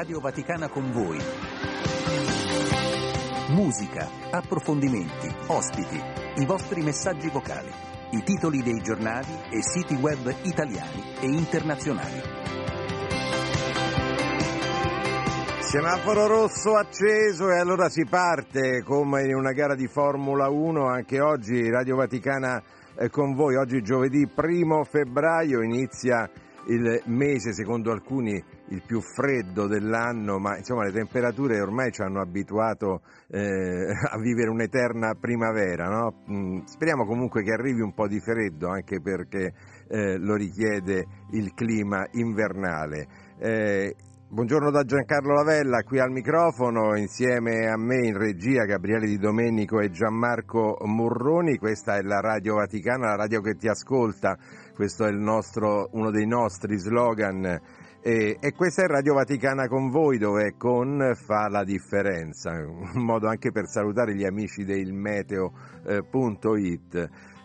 Radio Vaticana con voi. Musica, approfondimenti, ospiti, i vostri messaggi vocali, i titoli dei giornali e siti web italiani e internazionali. Semaforo rosso acceso e allora si parte come in una gara di Formula 1 anche oggi Radio Vaticana è con voi. Oggi giovedì 1 febbraio inizia il mese secondo alcuni il più freddo dell'anno, ma insomma le temperature ormai ci hanno abituato eh, a vivere un'eterna primavera. No? Mm, speriamo comunque che arrivi un po' di freddo anche perché eh, lo richiede il clima invernale. Eh, Buongiorno da Giancarlo Lavella, qui al microfono, insieme a me in regia Gabriele Di Domenico e Gianmarco Murroni. Questa è la Radio Vaticana, la radio che ti ascolta. Questo è nostro, uno dei nostri slogan. E, e, questa è Radio Vaticana con voi, dove con fa la differenza. Un modo anche per salutare gli amici del meteo.it.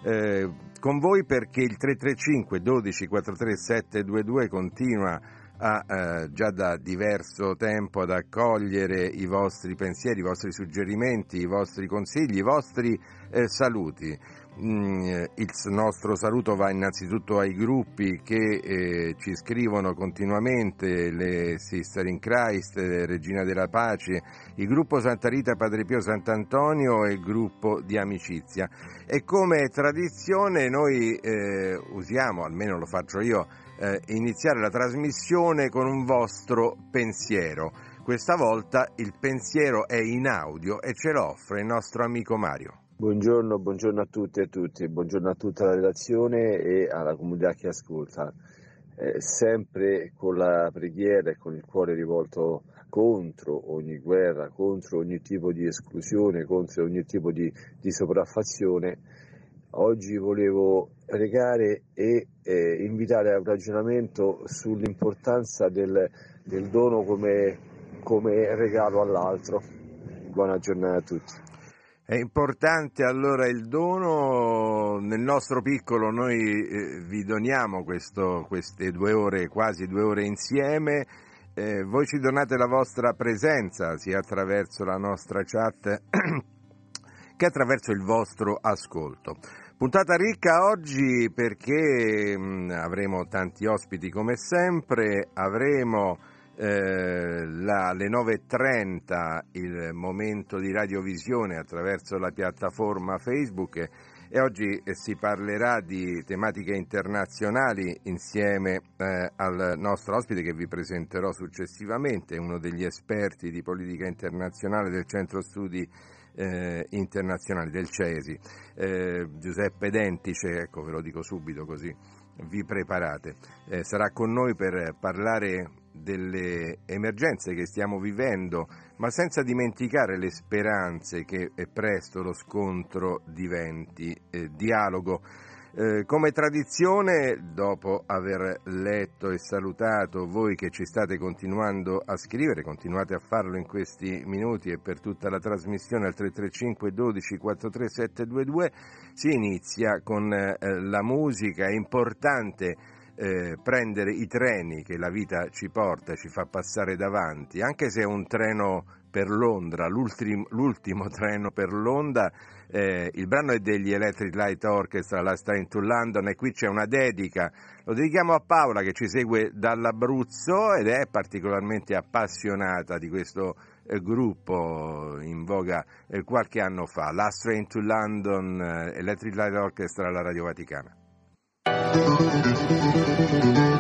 Eh, con voi perché il 335 12 43 722 continua ha eh, già da diverso tempo ad accogliere i vostri pensieri, i vostri suggerimenti, i vostri consigli, i vostri eh, saluti. Mm, il nostro saluto va innanzitutto ai gruppi che eh, ci scrivono continuamente, le Sister in Christ, Regina della Pace, il gruppo Santa Rita Padre Pio Sant'Antonio e il gruppo di amicizia. E come tradizione noi eh, usiamo, almeno lo faccio io, eh, iniziare la trasmissione con un vostro pensiero. Questa volta il pensiero è in audio e ce lo offre il nostro amico Mario. Buongiorno, buongiorno a tutti e a tutti, buongiorno a tutta la redazione e alla comunità che ascolta. Eh, sempre con la preghiera e con il cuore rivolto contro ogni guerra, contro ogni tipo di esclusione, contro ogni tipo di, di sopraffazione Oggi volevo pregare e eh, invitare a un ragionamento sull'importanza del, del dono come, come regalo all'altro. Buona giornata a tutti. È importante allora il dono, nel nostro piccolo noi eh, vi doniamo questo, queste due ore, quasi due ore insieme, eh, voi ci donate la vostra presenza sia attraverso la nostra chat che attraverso il vostro ascolto. Puntata ricca oggi perché mh, mm, avremo tanti ospiti come sempre, avremo eh, la, alle 9.30 il momento di radiovisione attraverso la piattaforma Facebook e oggi eh, si parlerà di tematiche internazionali insieme eh, al nostro ospite che vi presenterò successivamente, uno degli esperti di politica internazionale del Centro Studi eh, internazionali del CESI, eh, Giuseppe Dentice, ecco ve lo dico subito così vi preparate, eh, sarà con noi per parlare delle emergenze che stiamo vivendo, ma senza dimenticare le speranze che presto lo scontro diventi eh, dialogo eh, come tradizione, dopo aver letto e salutato voi che ci state continuando a scrivere, continuate a farlo in questi minuti e per tutta la trasmissione al 335 12 43 722, si inizia con eh, la musica. Importante eh, prendere i treni che la vita ci porta, ci fa passare davanti, anche se è un treno per Londra, l'ultimo, l'ultimo treno per Londra eh, il brano è degli Electric Light Orchestra, Last Train to London e qui c'è una dedica, lo dedichiamo a Paola che ci segue dall'Abruzzo ed è particolarmente appassionata di questo eh, gruppo in voga eh, qualche anno fa, Last Train to London, eh, Electric Light Orchestra alla Radio Vaticana. But I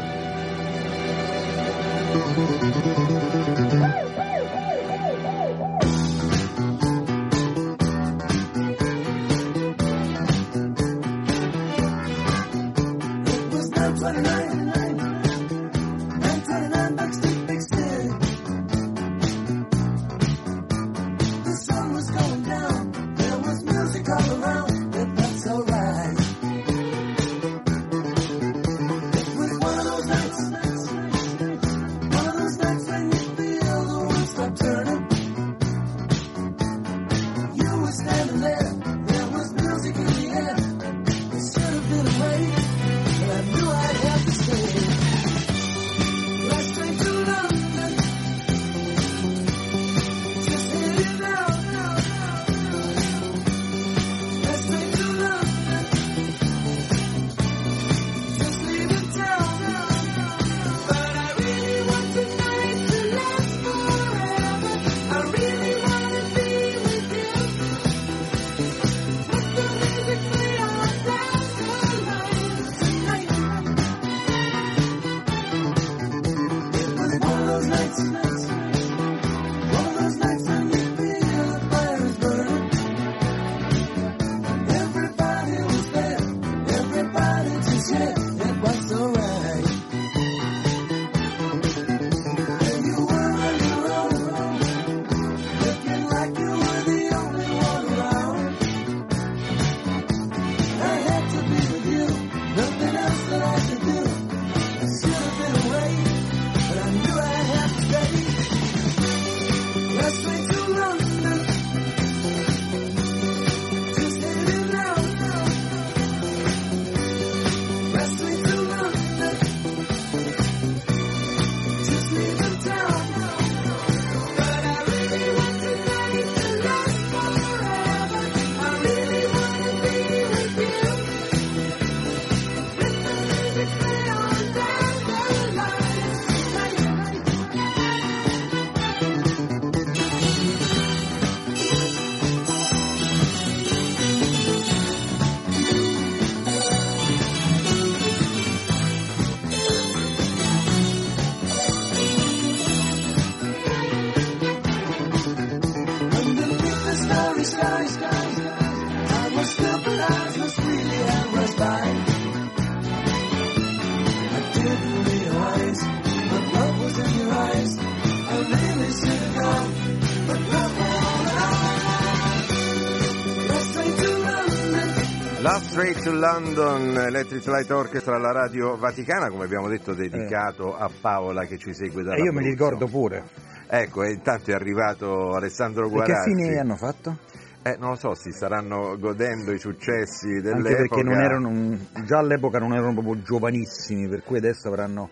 to London, Electric Light Orchestra alla Radio Vaticana, come abbiamo detto, dedicato eh. a Paola che ci segue da E io me li ricordo pure. Ecco, intanto è arrivato Alessandro Guarazzi. E che fine hanno fatto? Eh, non lo so, si staranno godendo i successi dell'epoca. Anche perché non erano, già all'epoca non erano proprio giovanissimi, per cui adesso avranno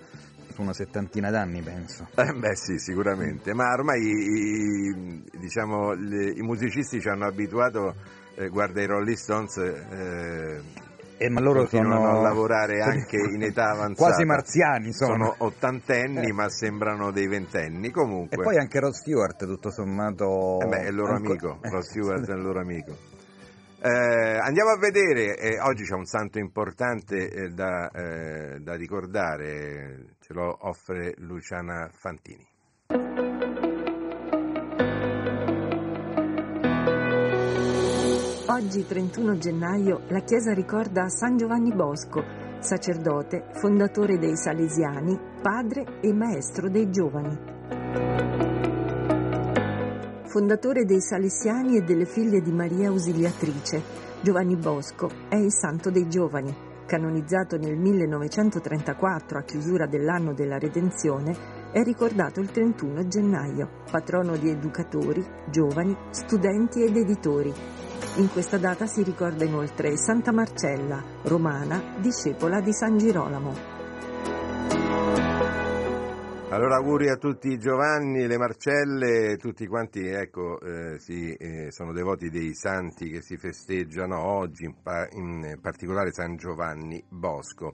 una settantina d'anni, penso. Eh beh sì, sicuramente, ma ormai i, diciamo, le, i musicisti ci hanno abituato, eh, guarda i Rolling Stones, eh, eh, ma loro sono a lavorare anche in età avanzata. Quasi marziani sono. Sono ottantenni, eh. ma sembrano dei ventenni comunque. E poi anche Rod Stewart, tutto sommato. Eh beh, è il loro Anco... amico. Rod Stewart è il loro amico. Eh, andiamo a vedere, eh, oggi c'è un santo importante eh, da, eh, da ricordare, ce lo offre Luciana Fantini. Oggi, 31 gennaio, la Chiesa ricorda San Giovanni Bosco, sacerdote, fondatore dei Salesiani, padre e maestro dei giovani fondatore dei Salesiani e delle figlie di Maria Ausiliatrice. Giovanni Bosco è il santo dei giovani. Canonizzato nel 1934 a chiusura dell'anno della Redenzione, è ricordato il 31 gennaio, patrono di educatori, giovani, studenti ed editori. In questa data si ricorda inoltre Santa Marcella, romana, discepola di San Girolamo. Allora auguri a tutti Giovanni, le Marcelle, tutti quanti ecco, eh, si, eh, sono devoti dei santi che si festeggiano oggi, in, pa- in particolare San Giovanni Bosco.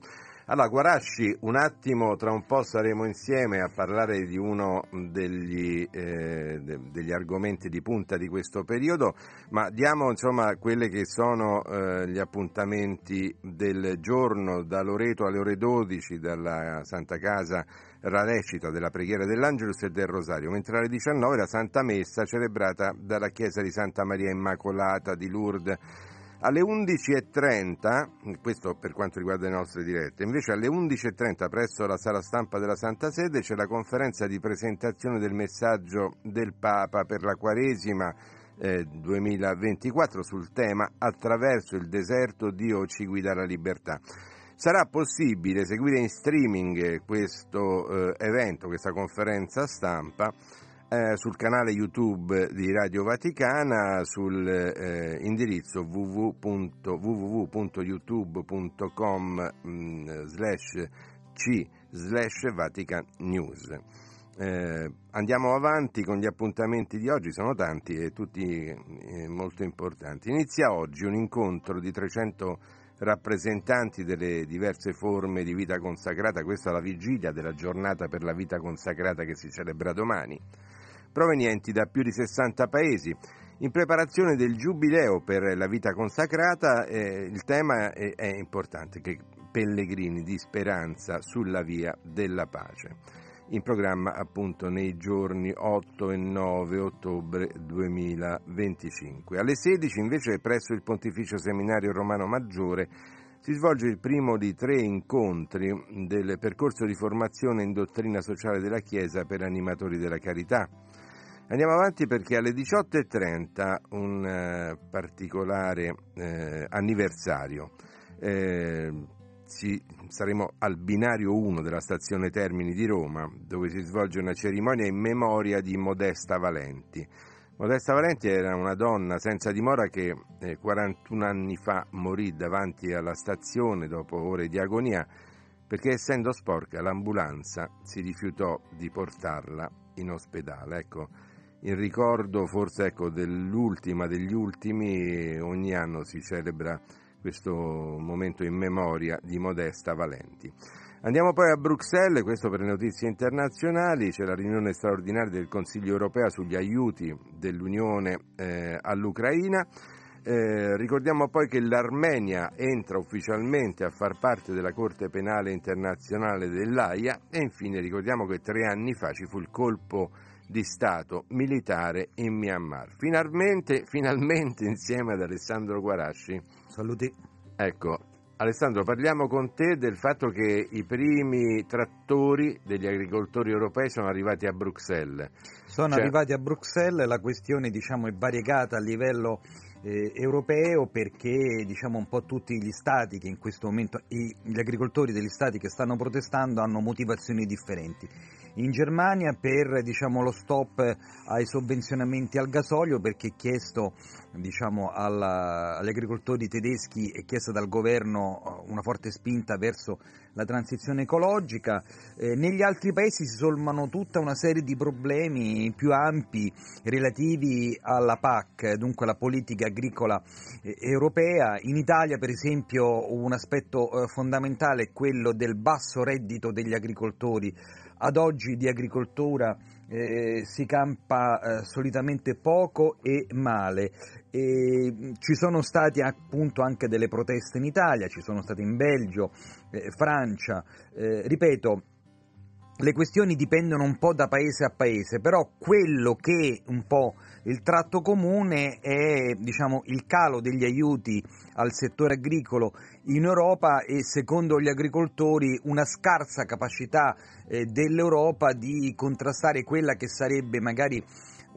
Allora, Guarasci, un attimo, tra un po' saremo insieme a parlare di uno degli, eh, de, degli argomenti di punta di questo periodo, ma diamo insomma quelli che sono eh, gli appuntamenti del giorno da Loreto alle ore 12 dalla Santa Casa Ralecita della preghiera dell'Angelus e del Rosario, mentre alle 19 la Santa Messa celebrata dalla Chiesa di Santa Maria Immacolata di Lourdes alle 11.30, questo per quanto riguarda le nostre dirette, invece alle 11.30 presso la sala stampa della Santa Sede c'è la conferenza di presentazione del messaggio del Papa per la Quaresima eh, 2024 sul tema Attraverso il deserto Dio ci guida alla libertà. Sarà possibile seguire in streaming questo eh, evento, questa conferenza stampa eh, sul canale YouTube di Radio Vaticana sul eh, www.youtube.com mm, slash c slash Vatican News. Eh, andiamo avanti con gli appuntamenti di oggi, sono tanti e tutti eh, molto importanti. Inizia oggi un incontro di 300 rappresentanti delle diverse forme di vita consacrata, questa è la vigilia della giornata per la vita consacrata che si celebra domani provenienti da più di 60 paesi. In preparazione del Giubileo per la vita consacrata eh, il tema è, è importante, che pellegrini di speranza sulla via della pace in programma appunto nei giorni 8 e 9 ottobre 2025. Alle 16 invece presso il Pontificio Seminario Romano Maggiore si svolge il primo di tre incontri del percorso di formazione in dottrina sociale della Chiesa per animatori della carità. Andiamo avanti perché alle 18.30 un eh, particolare eh, anniversario. Eh, ci, saremo al binario 1 della stazione Termini di Roma, dove si svolge una cerimonia in memoria di Modesta Valenti. Modesta Valenti era una donna senza dimora che 41 eh, anni fa morì davanti alla stazione dopo ore di agonia perché essendo sporca l'ambulanza si rifiutò di portarla in ospedale. Ecco, in ricordo forse ecco, dell'ultima degli ultimi, ogni anno si celebra questo momento in memoria di Modesta Valenti. Andiamo poi a Bruxelles, questo per le notizie internazionali, c'è la riunione straordinaria del Consiglio europeo sugli aiuti dell'Unione eh, all'Ucraina. Eh, ricordiamo poi che l'Armenia entra ufficialmente a far parte della Corte Penale Internazionale dell'AIA e infine ricordiamo che tre anni fa ci fu il colpo di Stato militare in Myanmar. Finalmente, finalmente insieme ad Alessandro Guarasci. Saluti. Ecco, Alessandro, parliamo con te del fatto che i primi trattori degli agricoltori europei sono arrivati a Bruxelles. Sono cioè... arrivati a Bruxelles, la questione diciamo, è variegata a livello eh, europeo perché diciamo un po' tutti gli stati che in questo momento, i, gli agricoltori degli stati che stanno protestando hanno motivazioni differenti. In Germania per diciamo, lo stop ai sovvenzionamenti al gasolio perché chiesto diciamo, alla, agli agricoltori tedeschi è chiesta dal governo una forte spinta verso la transizione ecologica. Eh, negli altri paesi si solmano tutta una serie di problemi più ampi relativi alla PAC, dunque alla politica agricola eh, europea. In Italia, per esempio, un aspetto eh, fondamentale è quello del basso reddito degli agricoltori. Ad oggi di agricoltura eh, si campa eh, solitamente poco e male. E ci sono state appunto anche delle proteste in Italia, ci sono state in Belgio, eh, Francia, eh, ripeto, le questioni dipendono un po' da paese a paese, però quello che un po' il tratto comune è diciamo, il calo degli aiuti al settore agricolo in Europa e secondo gli agricoltori una scarsa capacità eh, dell'Europa di contrastare quella che sarebbe magari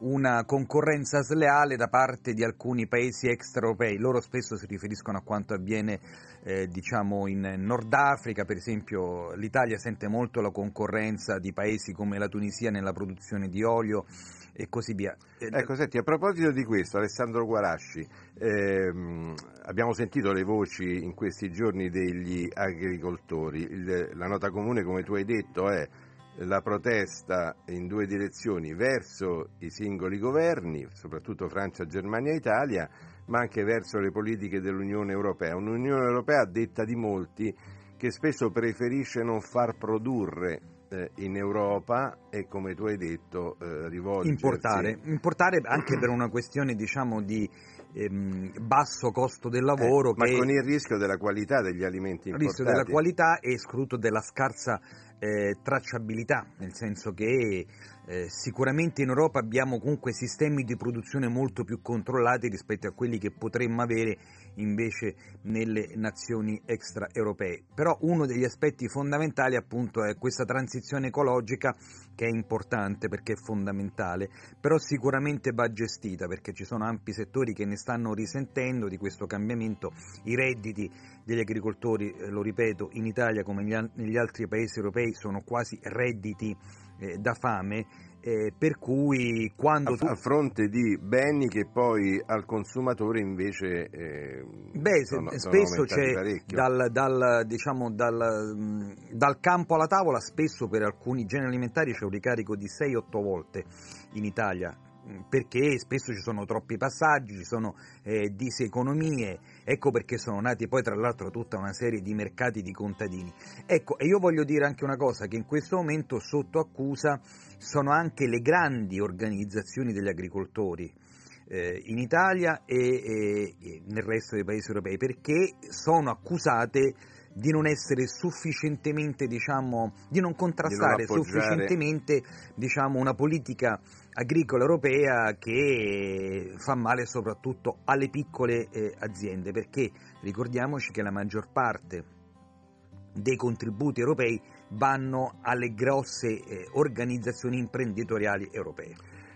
una concorrenza sleale da parte di alcuni paesi extraeuropei. Loro spesso si riferiscono a quanto avviene eh, diciamo in Nord Africa, per esempio l'Italia sente molto la concorrenza di paesi come la Tunisia nella produzione di olio e così via. Ecco, senti, a proposito di questo, Alessandro Guarasci, ehm, abbiamo sentito le voci in questi giorni degli agricoltori. Il, la nota comune, come tu hai detto, è la protesta in due direzioni, verso i singoli governi, soprattutto Francia, Germania e Italia, ma anche verso le politiche dell'Unione Europea. Un'Unione Europea detta di molti che spesso preferisce non far produrre eh, in Europa e come tu hai detto eh, rivolgersi... Importare, importare anche per una questione diciamo di ehm, basso costo del lavoro. Eh, ma con il rischio della qualità degli alimenti importati. Il rischio della qualità e soprattutto della scarsa eh, tracciabilità, nel senso che eh, sicuramente in Europa abbiamo comunque sistemi di produzione molto più controllati rispetto a quelli che potremmo avere invece nelle nazioni extraeuropee. Però uno degli aspetti fondamentali appunto è questa transizione ecologica che è importante perché è fondamentale, però sicuramente va gestita perché ci sono ampi settori che ne stanno risentendo di questo cambiamento, i redditi degli agricoltori, eh, lo ripeto, in Italia come negli altri paesi europei sono quasi redditi eh, da fame, eh, per cui quando... A, a, fronte di beni che poi al consumatore invece... Eh, Beh, sono, spesso sono c'è dal, dal, diciamo, dal, dal, campo alla tavola, spesso per alcuni generi alimentari c'è un ricarico di 6-8 volte in Italia perché spesso ci sono troppi passaggi, ci sono eh, diseconomie, ecco perché sono nati poi tra l'altro tutta una serie di mercati di contadini. Ecco, e io voglio dire anche una cosa, che in questo momento sotto accusa sono anche le grandi organizzazioni degli agricoltori eh, in Italia e, e, e nel resto dei paesi europei, perché sono accusate di non essere sufficientemente, diciamo, di non contrastare di non sufficientemente diciamo, una politica agricola europea che fa male soprattutto alle piccole eh, aziende, perché ricordiamoci che la maggior parte dei contributi europei vanno alle grosse eh, organizzazioni imprenditoriali europee.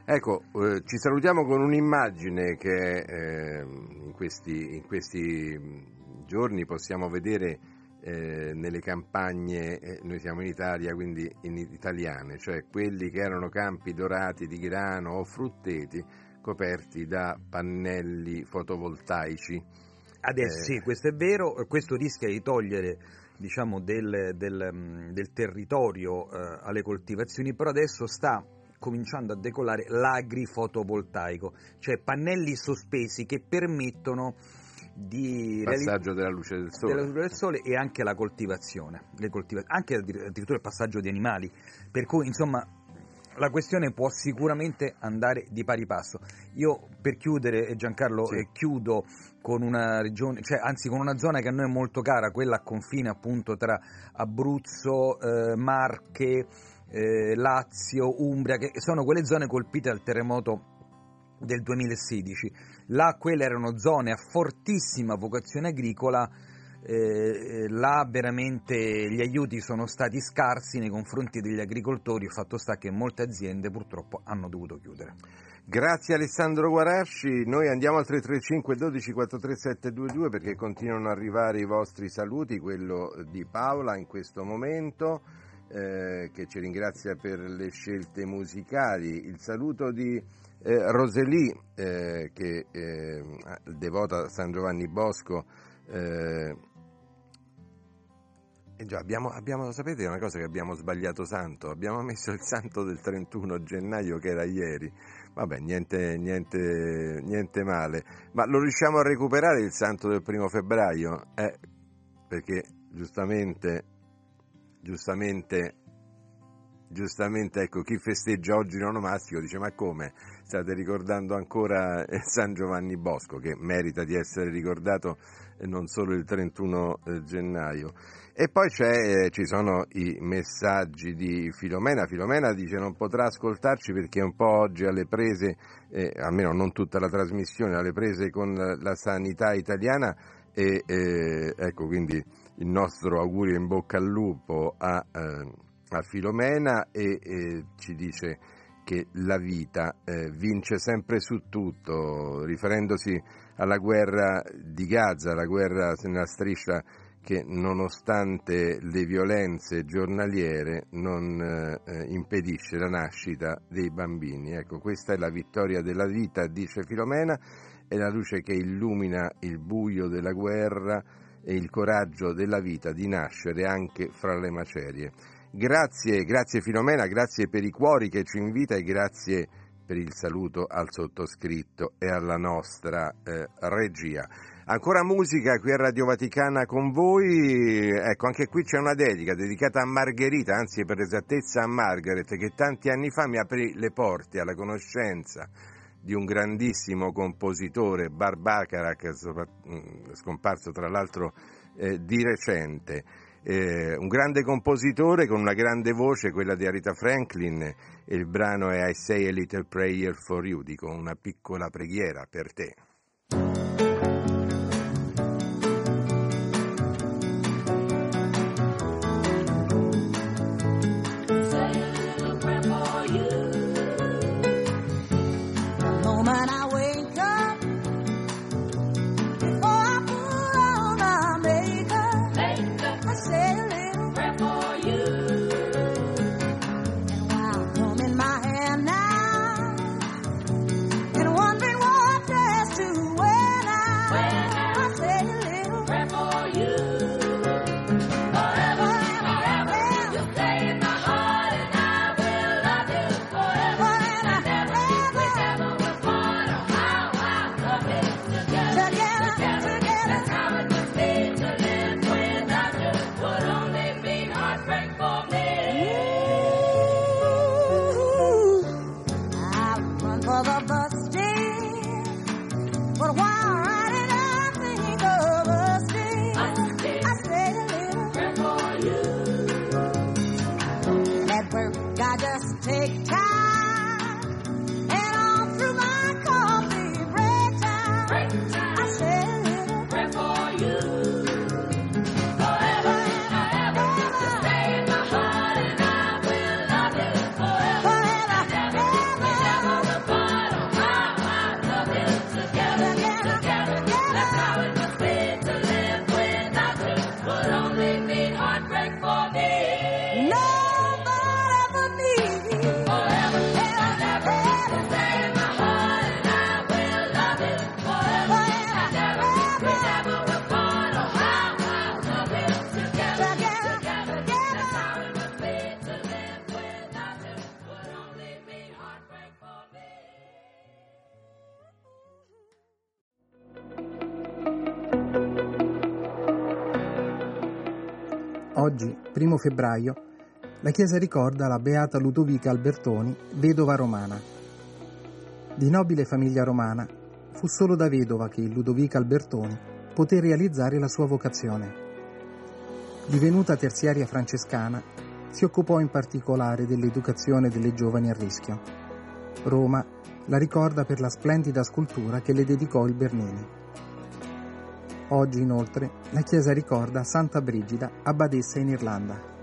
Ecco, eh, ci salutiamo con un'immagine che eh, in, questi, in, questi, giorni possiamo vedere eh, nelle campagne, eh, noi siamo in Italia, quindi in italiane, cioè quelli che erano campi dorati di grano o frutteti coperti da pannelli fotovoltaici. Adesso eh, sì, questo è vero, questo rischia di togliere diciamo, del, del, mm, del, territorio eh, alle coltivazioni, però adesso sta cominciando a decollare l'agrifotovoltaico, cioè pannelli sospesi che permettono di passaggio della luce del sole. Della luce del sole e anche la coltivazione, coltiva- anche addirittura il passaggio di animali. Per cui, insomma, la questione può sicuramente andare di pari passo. Io per chiudere, Giancarlo, sì. eh, chiudo con una regione, cioè, anzi con una zona che a noi è molto cara, quella a confine appunto tra Abruzzo, eh, Marche, eh, Lazio, Umbria, che sono quelle zone colpite dal terremoto del 2016. Là quelle erano zone a fortissima vocazione agricola, eh, là veramente gli aiuti sono stati scarsi nei confronti degli agricoltori, il fatto sta che molte aziende purtroppo hanno dovuto chiudere. Grazie Alessandro Guarasci, noi andiamo al 335 12 43722 perché continuano ad arrivare i vostri saluti, quello di Paola in questo momento eh, che ci ringrazia per le scelte musicali, il saluto di eh, Roseli eh, che eh, devota a San Giovanni Bosco eh, eh già, abbiamo, abbiamo, sapete una cosa che abbiamo sbagliato santo? Abbiamo messo il santo del 31 gennaio che era ieri. Vabbè, niente, niente, niente male. Ma lo riusciamo a recuperare il santo del primo febbraio? Eh, perché giustamente, giustamente, giustamente, ecco, chi festeggia oggi l'onomastico dice ma come? State ricordando ancora San Giovanni Bosco, che merita di essere ricordato non solo il 31 eh, gennaio. E poi eh, ci sono i messaggi di Filomena. Filomena dice non potrà ascoltarci perché è un po' oggi alle prese, eh, almeno non tutta la trasmissione, alle prese con la sanità italiana e eh, ecco quindi il nostro augurio in bocca al lupo a, eh, a Filomena e, e, ci dice che la vita eh, vince sempre su tutto, riferendosi alla guerra di Gaza, la guerra nella striscia che nonostante le violenze giornaliere non eh, impedisce la nascita dei bambini. Ecco, questa è la vittoria della vita, dice Filomena, è la luce che illumina il buio della guerra e il coraggio della vita di nascere anche fra le macerie. Grazie, grazie Filomena, grazie per i cuori che ci invita e grazie per il saluto al sottoscritto e alla nostra eh, regia. Ancora musica qui a Radio Vaticana con voi, ecco anche qui c'è una dedica dedicata a Margherita, anzi per esattezza a Margaret, che tanti anni fa mi aprì le porte alla conoscenza di un grandissimo compositore, Barbacarac, mm, scomparso tra l'altro eh, di recente. Eh, un grande compositore con una grande voce, quella di Arita Franklin, e il brano è I Say a Little Prayer for You, dico una piccola preghiera per te. Oggi, primo febbraio, la Chiesa ricorda la beata Ludovica Albertoni, vedova romana. Di nobile famiglia romana, fu solo da vedova che Ludovica Albertoni poté realizzare la sua vocazione. Divenuta terziaria francescana, si occupò in particolare dell'educazione delle giovani a rischio. Roma la ricorda per la splendida scultura che le dedicò il Bernini. Oggi inoltre la chiesa ricorda Santa Brigida, abbadessa in Irlanda.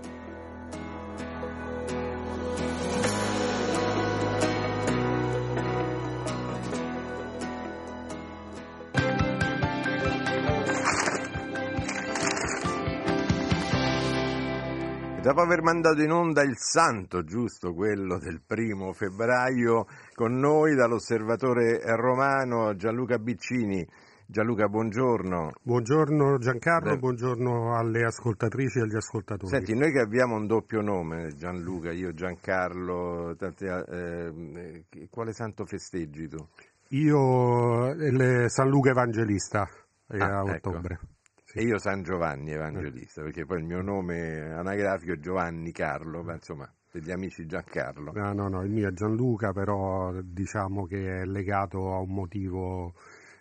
Dopo aver mandato in onda il santo, giusto quello del primo febbraio, con noi dall'osservatore romano Gianluca Biccini. Gianluca, buongiorno. Buongiorno Giancarlo, Beh. buongiorno alle ascoltatrici e agli ascoltatori. Senti, noi che abbiamo un doppio nome, Gianluca, io Giancarlo, tanti, eh, quale santo festeggi tu? Io le, San Luca Evangelista eh, ah, a ecco. ottobre. E io San Giovanni Evangelista, perché poi il mio nome anagrafico è Giovanni Carlo, ma insomma, per gli amici Giancarlo. No, no, no, il mio è Gianluca, però diciamo che è legato a un motivo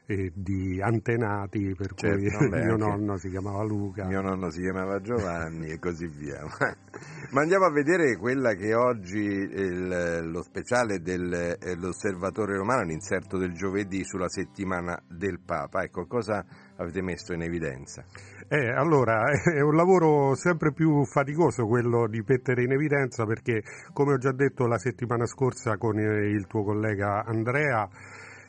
eh, di antenati, per certo, cui mio nonno si chiamava Luca. Mio nonno si chiamava Giovanni e così via. Ma andiamo a vedere quella che oggi il, lo speciale dell'Osservatore Romano, l'inserto del giovedì sulla settimana del Papa. Ecco, cosa avete messo in evidenza? Eh, allora, è un lavoro sempre più faticoso quello di mettere in evidenza perché, come ho già detto la settimana scorsa con il tuo collega Andrea,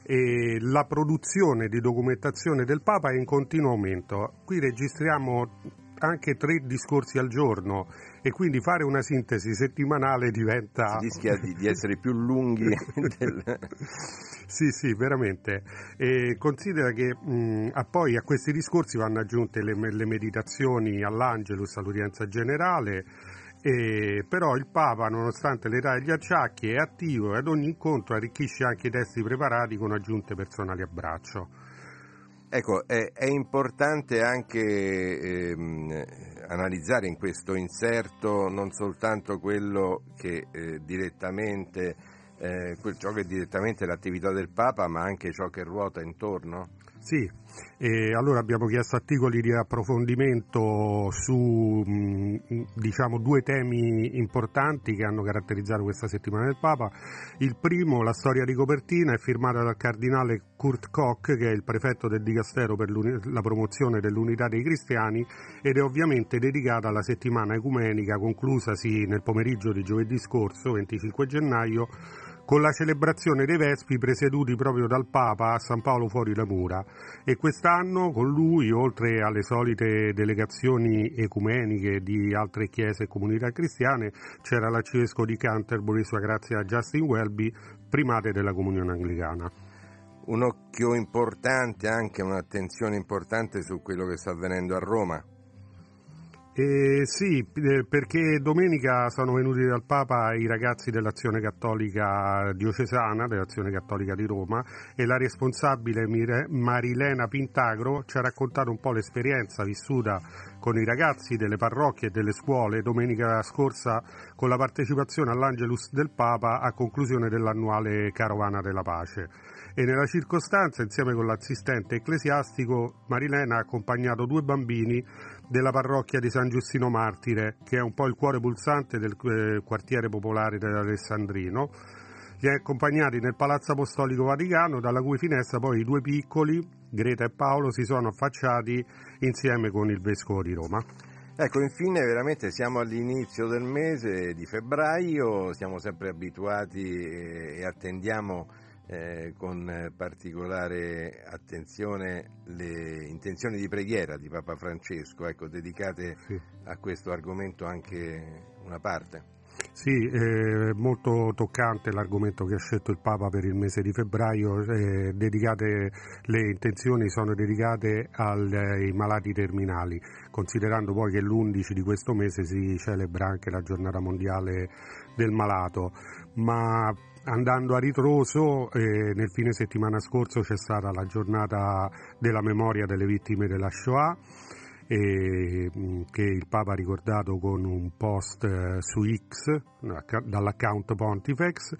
e la produzione di documentazione del Papa è in continuo aumento. Qui registriamo anche tre discorsi al giorno e quindi fare una sintesi settimanale diventa... Si rischia di, di essere più lunghi del... Sì, sì, veramente. E considera che mh, a poi a questi discorsi vanno aggiunte le, le meditazioni all'Angelus, all'udienza generale, e, però il Papa, nonostante l'età degli acciacchi, è attivo e ad ogni incontro arricchisce anche i testi preparati con aggiunte personali a braccio. Ecco, è, è importante anche ehm, analizzare in questo inserto non soltanto quello che eh, direttamente, eh, ciò che è direttamente l'attività del Papa, ma anche ciò che ruota intorno? Sì, allora abbiamo chiesto articoli di approfondimento su diciamo, due temi importanti che hanno caratterizzato questa settimana del Papa. Il primo, la storia di copertina, è firmata dal cardinale Kurt Koch, che è il prefetto del Dicastero per la promozione dell'unità dei cristiani, ed è ovviamente dedicata alla settimana ecumenica conclusasi nel pomeriggio di giovedì scorso, 25 gennaio, con la celebrazione dei Vespi presieduti proprio dal Papa a San Paolo fuori da Mura e quest'anno con lui, oltre alle solite delegazioni ecumeniche di altre chiese e comunità cristiane, c'era l'arcivescovo di Canterbury, sua grazia Justin Welby, primate della comunione anglicana. Un occhio importante, anche un'attenzione importante su quello che sta avvenendo a Roma eh, sì, perché domenica sono venuti dal Papa i ragazzi dell'Azione Cattolica Diocesana, dell'Azione Cattolica di Roma, e la responsabile Marilena Pintagro ci ha raccontato un po' l'esperienza vissuta con i ragazzi delle parrocchie e delle scuole domenica scorsa con la partecipazione all'Angelus del Papa a conclusione dell'annuale Carovana della Pace. E nella circostanza, insieme con l'assistente ecclesiastico, Marilena ha accompagnato due bambini della parrocchia di San Giustino Martire, che è un po' il cuore pulsante del eh, quartiere popolare dell'Alessandrino. Li ha accompagnati nel Palazzo Apostolico Vaticano, dalla cui finestra poi i due piccoli, Greta e Paolo, si sono affacciati insieme con il Vescovo di Roma. Ecco, infine veramente siamo all'inizio del mese di febbraio, siamo sempre abituati e attendiamo eh, con particolare attenzione le intenzioni di preghiera di Papa Francesco, ecco, dedicate sì. a questo argomento anche una parte. Sì, è molto toccante l'argomento che ha scelto il Papa per il mese di febbraio, eh, le intenzioni sono dedicate ai malati terminali, considerando poi che l'11 di questo mese si celebra anche la giornata mondiale del malato, ma andando a ritroso, eh, nel fine settimana scorso c'è stata la giornata della memoria delle vittime della Shoah, eh, che il Papa ha ricordato con un post eh, su X dall'account Pontifex.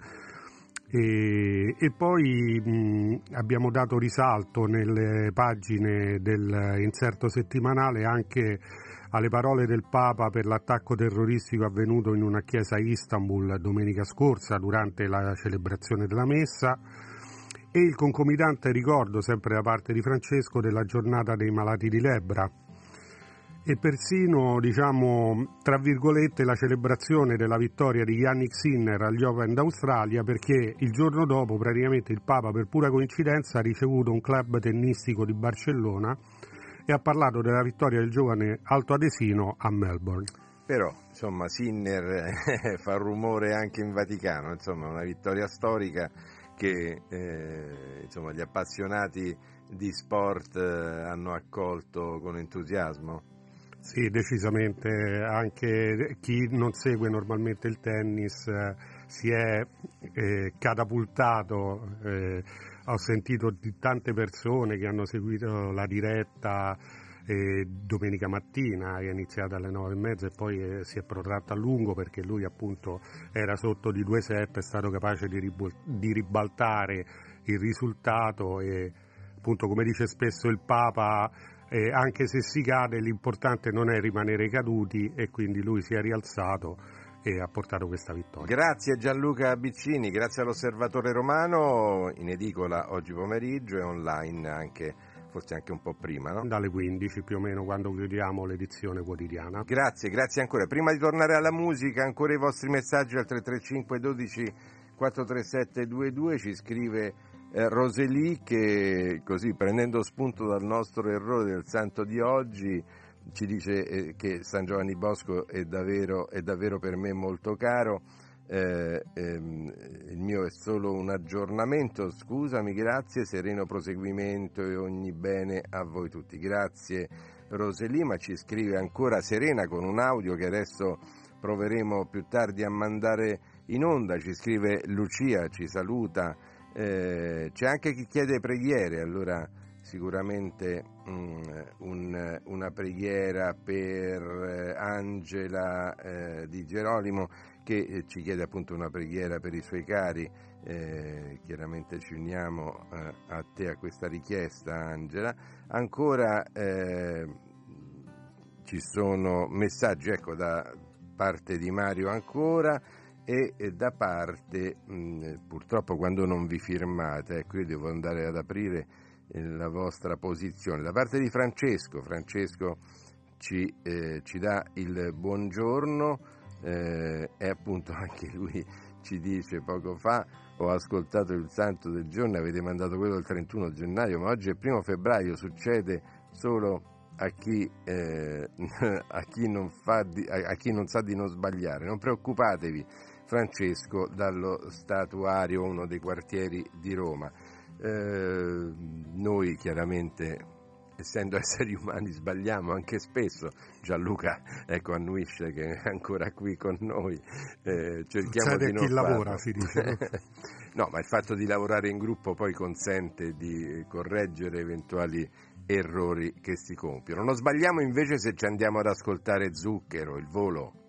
E, e poi mh, abbiamo dato risalto nelle pagine dell'inserto settimanale anche alle parole del Papa per l'attacco terroristico avvenuto in una chiesa a Istanbul domenica scorsa durante la celebrazione della messa e il concomitante ricordo, sempre da parte di Francesco, della giornata dei malati di lebbra. E persino, diciamo, tra virgolette, la celebrazione della vittoria di Yannick Sinner agli Open d'Australia perché il giorno dopo praticamente il Papa per pura coincidenza ha ricevuto un club tennistico di Barcellona e ha parlato della vittoria del giovane altoadesino a Melbourne. Però, insomma, Sinner fa rumore anche in Vaticano, insomma, una vittoria storica che eh, insomma, gli appassionati di sport eh, hanno accolto con entusiasmo. Sì, decisamente, anche chi non segue normalmente il tennis eh, si è eh, catapultato, eh, ho sentito di tante persone che hanno seguito la diretta eh, domenica mattina, è iniziata alle nove e mezza e poi eh, si è protratta a lungo perché lui appunto era sotto di due set, è stato capace di, ribol- di ribaltare il risultato e appunto come dice spesso il Papa eh, anche se si cade l'importante non è rimanere caduti e quindi lui si è rialzato e ha portato questa vittoria. Grazie Gianluca Biccini, grazie all'Osservatore Romano, in edicola oggi pomeriggio e online anche forse anche un po' prima, no? Dalle 15 più o meno quando chiudiamo l'edizione quotidiana. Grazie, grazie ancora. Prima di tornare alla musica, ancora i vostri messaggi al 335 12 437 22 ci scrive eh, Roseli che così prendendo spunto dal nostro errore del santo di oggi ci dice eh, che San Giovanni Bosco è davvero, è davvero per me molto caro. Eh, ehm, il mio è solo un aggiornamento, scusami, grazie, sereno proseguimento e ogni bene a voi tutti. Grazie Roselima, ci scrive ancora Serena con un audio che adesso proveremo più tardi a mandare in onda, ci scrive Lucia, ci saluta, eh, c'è anche chi chiede preghiere, allora sicuramente um, un, una preghiera per eh, Angela eh, di Gerolimo che eh, ci chiede appunto una preghiera per i suoi cari. Eh, chiaramente ci uniamo eh, a te a questa richiesta, Angela. Ancora eh, ci sono messaggi ecco, da parte di Mario ancora e, da parte, mh, purtroppo quando non vi firmate, ecco io devo andare ad aprire la vostra posizione, da parte di Francesco, Francesco ci, eh, ci dà il buongiorno eh, e appunto anche lui ci dice poco fa ho ascoltato il santo del giorno, avete mandato quello del 31 gennaio, ma oggi è il primo febbraio, succede solo a chi, eh, a chi, di, a, a chi non sa di non sbagliare. Non preoccupatevi, Francesco, dallo statuario, uno dei quartieri di Roma. Eh, noi chiaramente essendo esseri umani sbagliamo anche spesso, Gianluca ecco, annuisce che è ancora qui con noi, eh, cerchiamo Succede di non chi farlo. lavora si dice. no, ma il fatto di lavorare in gruppo poi consente di correggere eventuali errori che si compiono. Non sbagliamo invece se ci andiamo ad ascoltare Zucchero, il volo.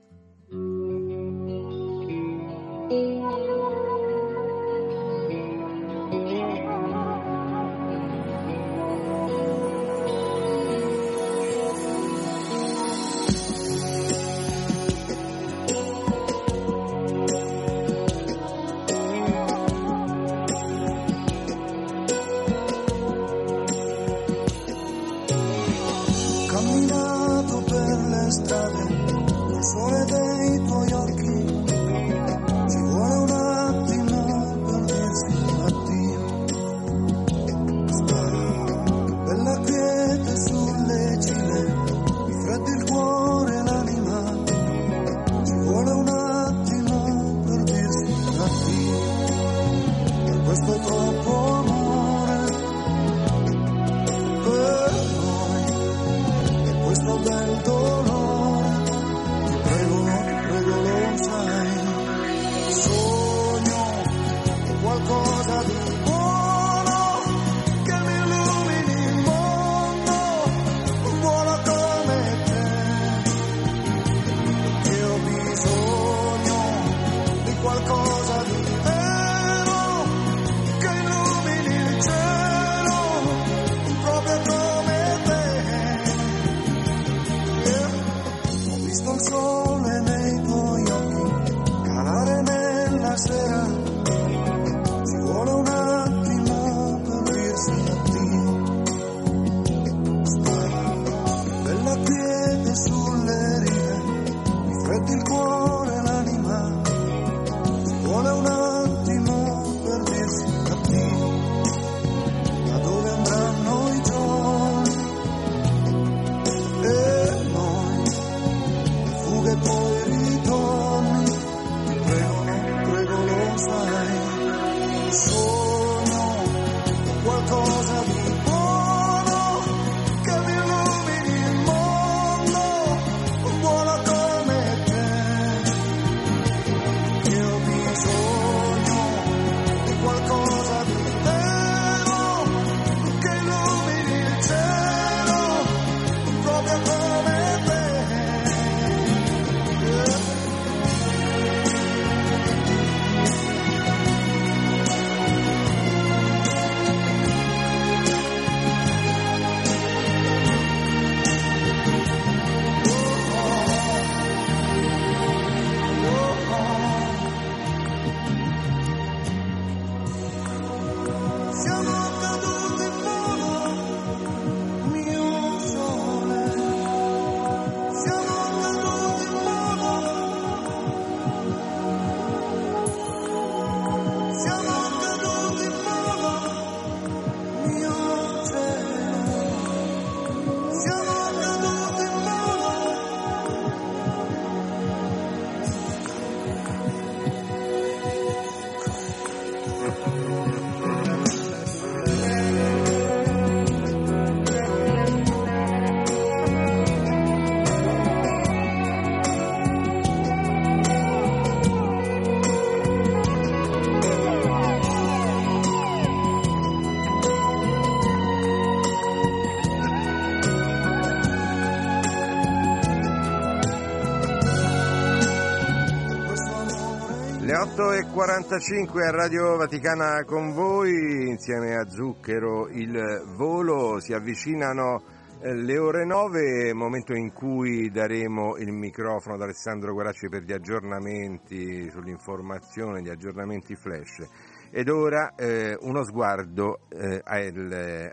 8.45 a Radio Vaticana con voi, insieme a Zucchero il volo, si avvicinano eh, le ore 9, momento in cui daremo il microfono ad Alessandro Guaracci per gli aggiornamenti sull'informazione, gli aggiornamenti flash. Ed ora eh, uno sguardo eh, ai,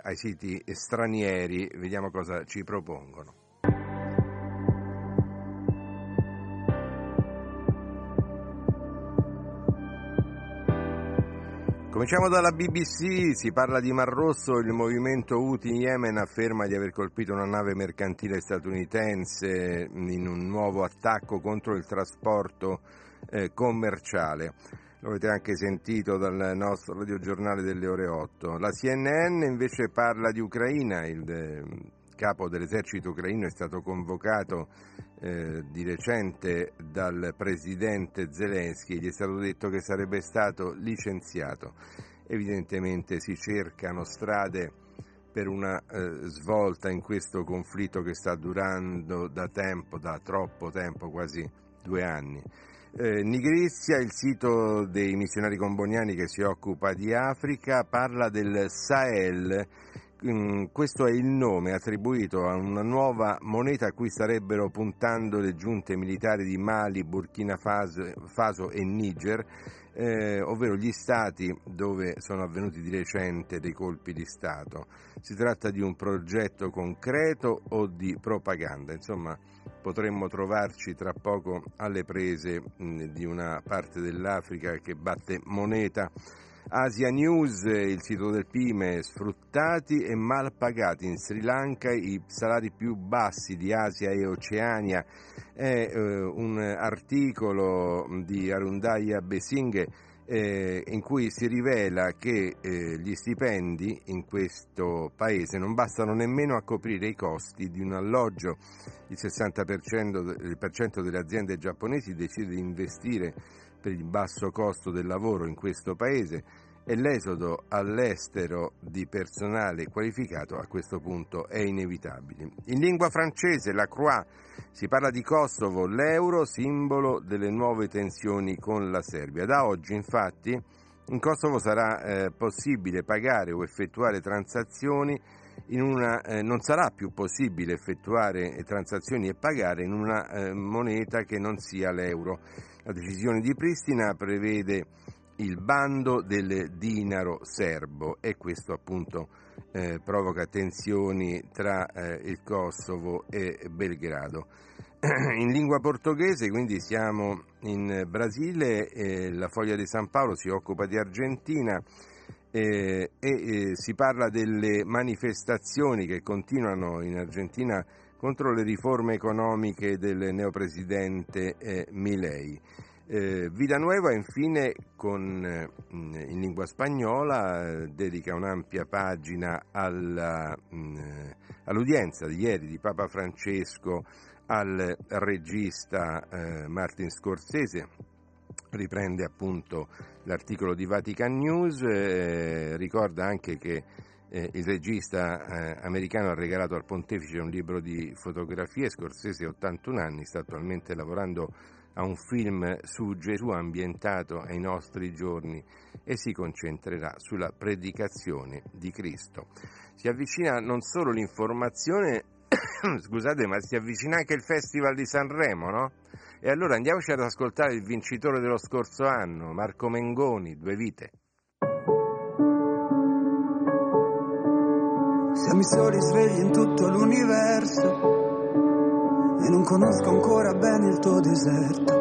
ai siti stranieri, vediamo cosa ci propongono. Cominciamo dalla BBC, si parla di Mar Rosso, il movimento Houthi in Yemen afferma di aver colpito una nave mercantile statunitense in un nuovo attacco contro il trasporto eh, commerciale. Lo avete anche sentito dal nostro radiogiornale delle ore 8. La CNN invece parla di Ucraina, il capo dell'esercito ucraino è stato convocato eh, di recente dal presidente Zelensky, gli è stato detto che sarebbe stato licenziato. Evidentemente si cercano strade per una eh, svolta in questo conflitto che sta durando da tempo, da troppo tempo, quasi due anni. Eh, Nigrizia, il sito dei missionari comboniani che si occupa di Africa, parla del Sahel questo è il nome attribuito a una nuova moneta a cui starebbero puntando le giunte militari di Mali, Burkina Faso, Faso e Niger, eh, ovvero gli stati dove sono avvenuti di recente dei colpi di Stato. Si tratta di un progetto concreto o di propaganda? Insomma, potremmo trovarci tra poco alle prese mh, mm, di una parte dell'Africa che batte moneta Asia News, il sito del PIME, sfruttati e mal pagati in Sri Lanka, i salari più bassi di Asia e Oceania. È eh, un articolo di Arundaya Besinghe eh, in cui si rivela che eh, gli stipendi in questo paese non bastano nemmeno a coprire i costi di un alloggio. Il 60% delle aziende giapponesi decide di investire per il basso costo del lavoro in questo paese e l'esodo all'estero di personale qualificato a questo punto è inevitabile. In lingua francese, la Croix, si parla di Kosovo, l'euro simbolo delle nuove tensioni con la Serbia. Da oggi infatti in Kosovo sarà eh, possibile pagare o effettuare transazioni una, eh, non sarà più possibile effettuare transazioni e pagare in una eh, moneta che non sia l'euro. La decisione di Pristina prevede il bando del dinaro serbo e questo appunto eh, provoca tensioni tra eh, il Kosovo e Belgrado. In lingua portoghese, quindi siamo in Brasile, eh, la Foglia di San Paolo si occupa di Argentina eh, e eh, si parla delle manifestazioni che continuano in Argentina contro le riforme economiche del neopresidente eh, Milei. Eh, Villanueva infine con, eh, in lingua spagnola eh, dedica un'ampia pagina alla, mh, mm, all'udienza di ieri di Papa Francesco al regista Martin Scorsese, riprende appunto l'articolo di Vatican News, eh, ricorda anche che eh, il regista eh, americano ha regalato al pontefice un libro di fotografie, Scorsese 81 anni, sta attualmente lavorando a un film su Gesù ambientato ai nostri giorni e si concentrerà sulla predicazione di Cristo. Si avvicina non solo l'informazione, scusate, ma si avvicina anche il Festival di Sanremo, no? E allora andiamoci ad ascoltare il vincitore dello scorso anno, Marco Mengoni, Due Vite. Siamo i soli svegli in tutto l'universo e non conosco ancora bene il tuo deserto.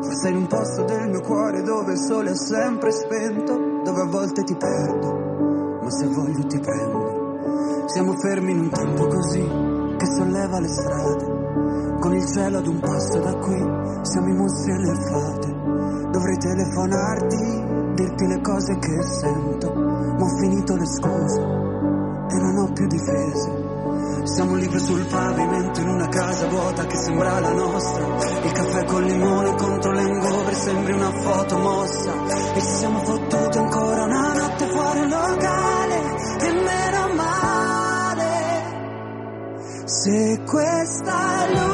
Forse in un posto del mio cuore dove il sole è sempre spento, dove a volte ti perdo, ma se voglio ti prendo. Siamo fermi in un tempo così che solleva le strade, con il cielo ad un passo da qui, siamo i mostri e le fate. Dovrei telefonarti, dirti le cose che sento, ma ho finito le scuse e non ho più difese. Siamo libri sul pavimento in una casa vuota che sembra la nostra. Il caffè con limone contro l'engobre sembri una foto mossa. E ci siamo fottuti ancora una notte fuori un locale. E meno male. Se questa è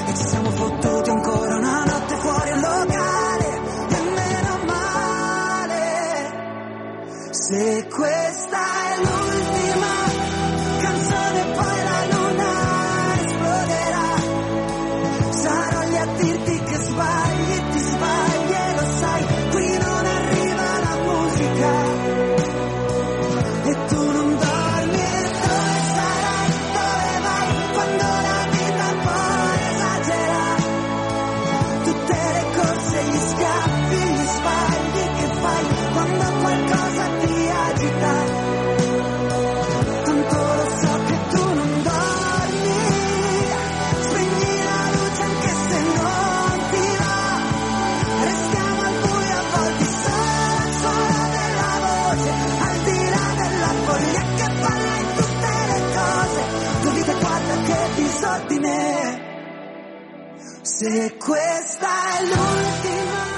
Se questa è l'ultima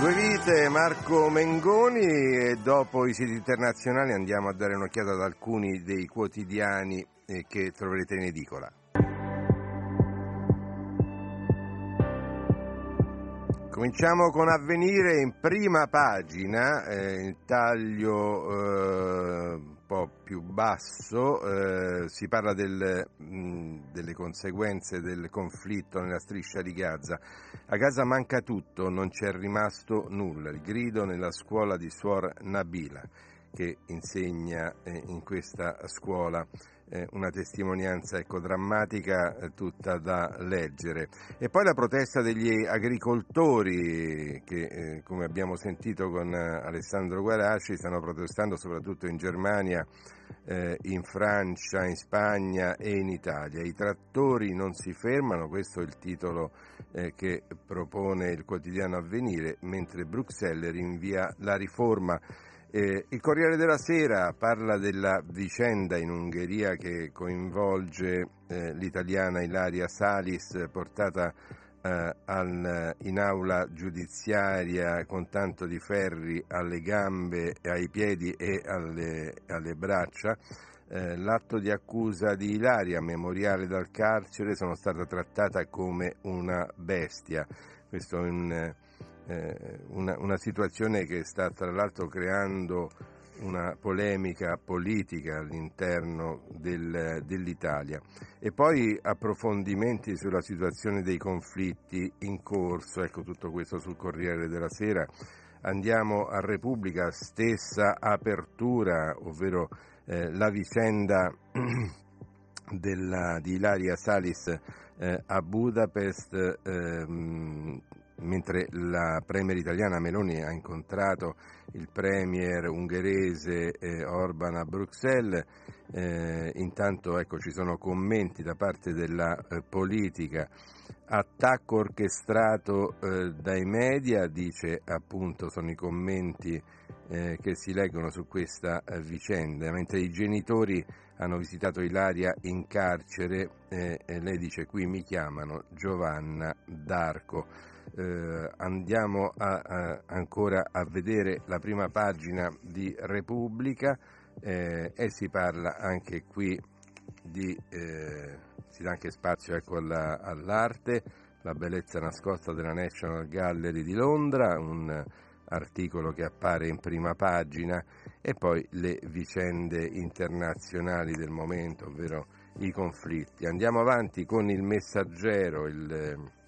Due vite, Marco Mengoni e dopo i siti internazionali andiamo a dare un'occhiata ad alcuni dei quotidiani eh, che troverete in edicola. Cominciamo con Avvenire in prima pagina, eh, il taglio eh, po' più basso, eh, si parla del, mh, delle conseguenze del conflitto nella striscia di Gaza. A Gaza manca tutto, non c'è rimasto nulla, il grido nella scuola di Suor Nabila. che insegna eh, in questa scuola una testimonianza ecco, drammatica eh, tutta da leggere. E poi la protesta degli agricoltori che, eh, come abbiamo sentito con eh, Alessandro Guarasci, stanno protestando soprattutto in Germania, eh, in Francia, in Spagna e in Italia. I trattori non si fermano, questo è il titolo eh, che propone il quotidiano Avvenire, mentre Bruxelles rinvia la riforma eh, il Corriere della Sera parla della vicenda in Ungheria che coinvolge eh, l'italiana Ilaria Salis portata eh, al, in aula giudiziaria con tanto di ferri alle gambe, ai piedi e alle, alle braccia. Eh, l'atto di accusa di Ilaria, memoriale dal carcere, sono stata trattata come una bestia. Questo è un una, una, situazione che sta tra l'altro creando una polemica politica all'interno del, dell'Italia. E poi approfondimenti sulla situazione dei conflitti in corso, ecco tutto questo sul Corriere della Sera. Andiamo a Repubblica, stessa apertura, ovvero eh, la vicenda della, di Ilaria Salis eh, a Budapest, ehm, mentre la premier italiana Meloni ha incontrato il premier ungherese eh, Orban a Bruxelles, eh, intanto ecco, ci sono commenti da parte della eh, politica, attacco orchestrato eh, dai media, dice appunto sono i commenti eh, che si leggono su questa eh, vicenda, mentre i genitori hanno visitato Ilaria in carcere lei dice qui mi chiamano Giovanna d'Arco eh, andiamo a, a, ancora a vedere la prima pagina di Repubblica eh, e si parla anche qui di, eh, si dà anche spazio ecco, alla, all'arte, la bellezza nascosta della National Gallery di Londra, un articolo che appare in prima pagina e poi le vicende internazionali del momento, ovvero i conflitti. Andiamo avanti con il messaggero, il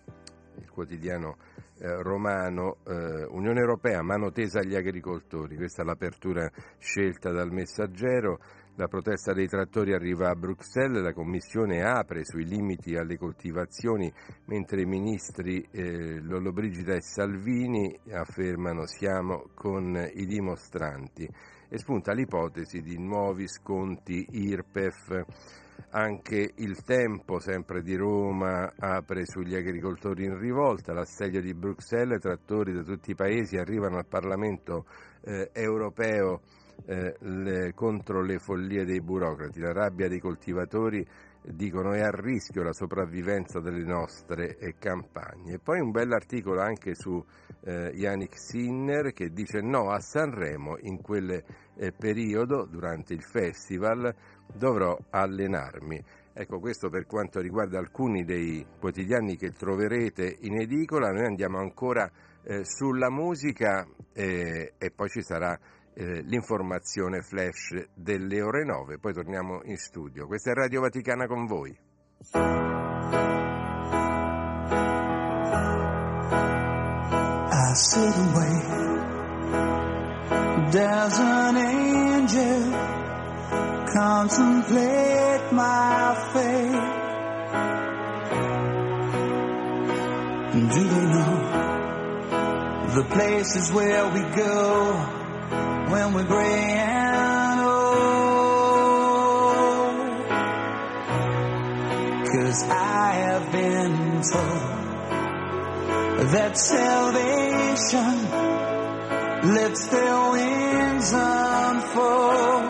il quotidiano eh, romano, eh, Unione Europea, mano tesa agli agricoltori, questa è l'apertura scelta dal messaggero, la protesta dei trattori arriva a Bruxelles, la Commissione apre sui limiti alle coltivazioni, mentre i ministri eh, Lollobrigida e Salvini affermano siamo con i dimostranti. E spunta l'ipotesi di nuovi sconti IRPEF anche il tempo, sempre di Roma, apre sugli agricoltori in rivolta, l'assedio di Bruxelles, trattori da tutti i paesi arrivano al Parlamento eh, europeo eh, le, contro le follie dei burocrati, la rabbia dei coltivatori dicono è a rischio la sopravvivenza delle nostre eh, campagne. E poi un bell'articolo anche su eh, Yannick Sinner che dice no a Sanremo in quel eh, periodo, durante il festival, dovrò allenarmi. Ecco, questo per quanto riguarda alcuni dei quotidiani che troverete in edicola, noi andiamo ancora eh, sulla musica eh, e poi ci sarà eh, l'informazione flash delle ore 9, poi torniamo in studio. Questa è Radio Vaticana con voi. I sit and wait. There's an angel contemplate my fate. Do they know the places where we go when we're gray and old? Oh. Cause I have been told that salvation lets their wings unfold.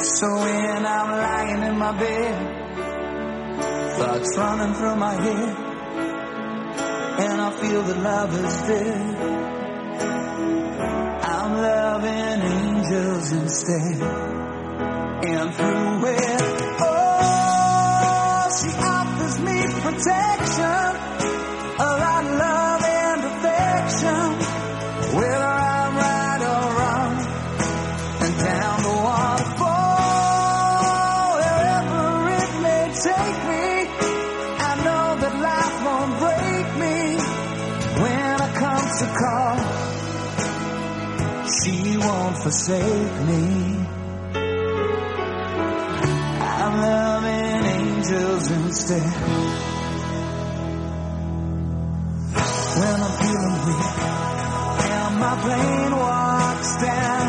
So when I'm lying in my bed, thoughts running through my head, and I feel that love is dead, loving angels instead. And through it, oh, she offers me protection, forsake me. I'm loving angels instead. When I'm feeling weak and my plane walks down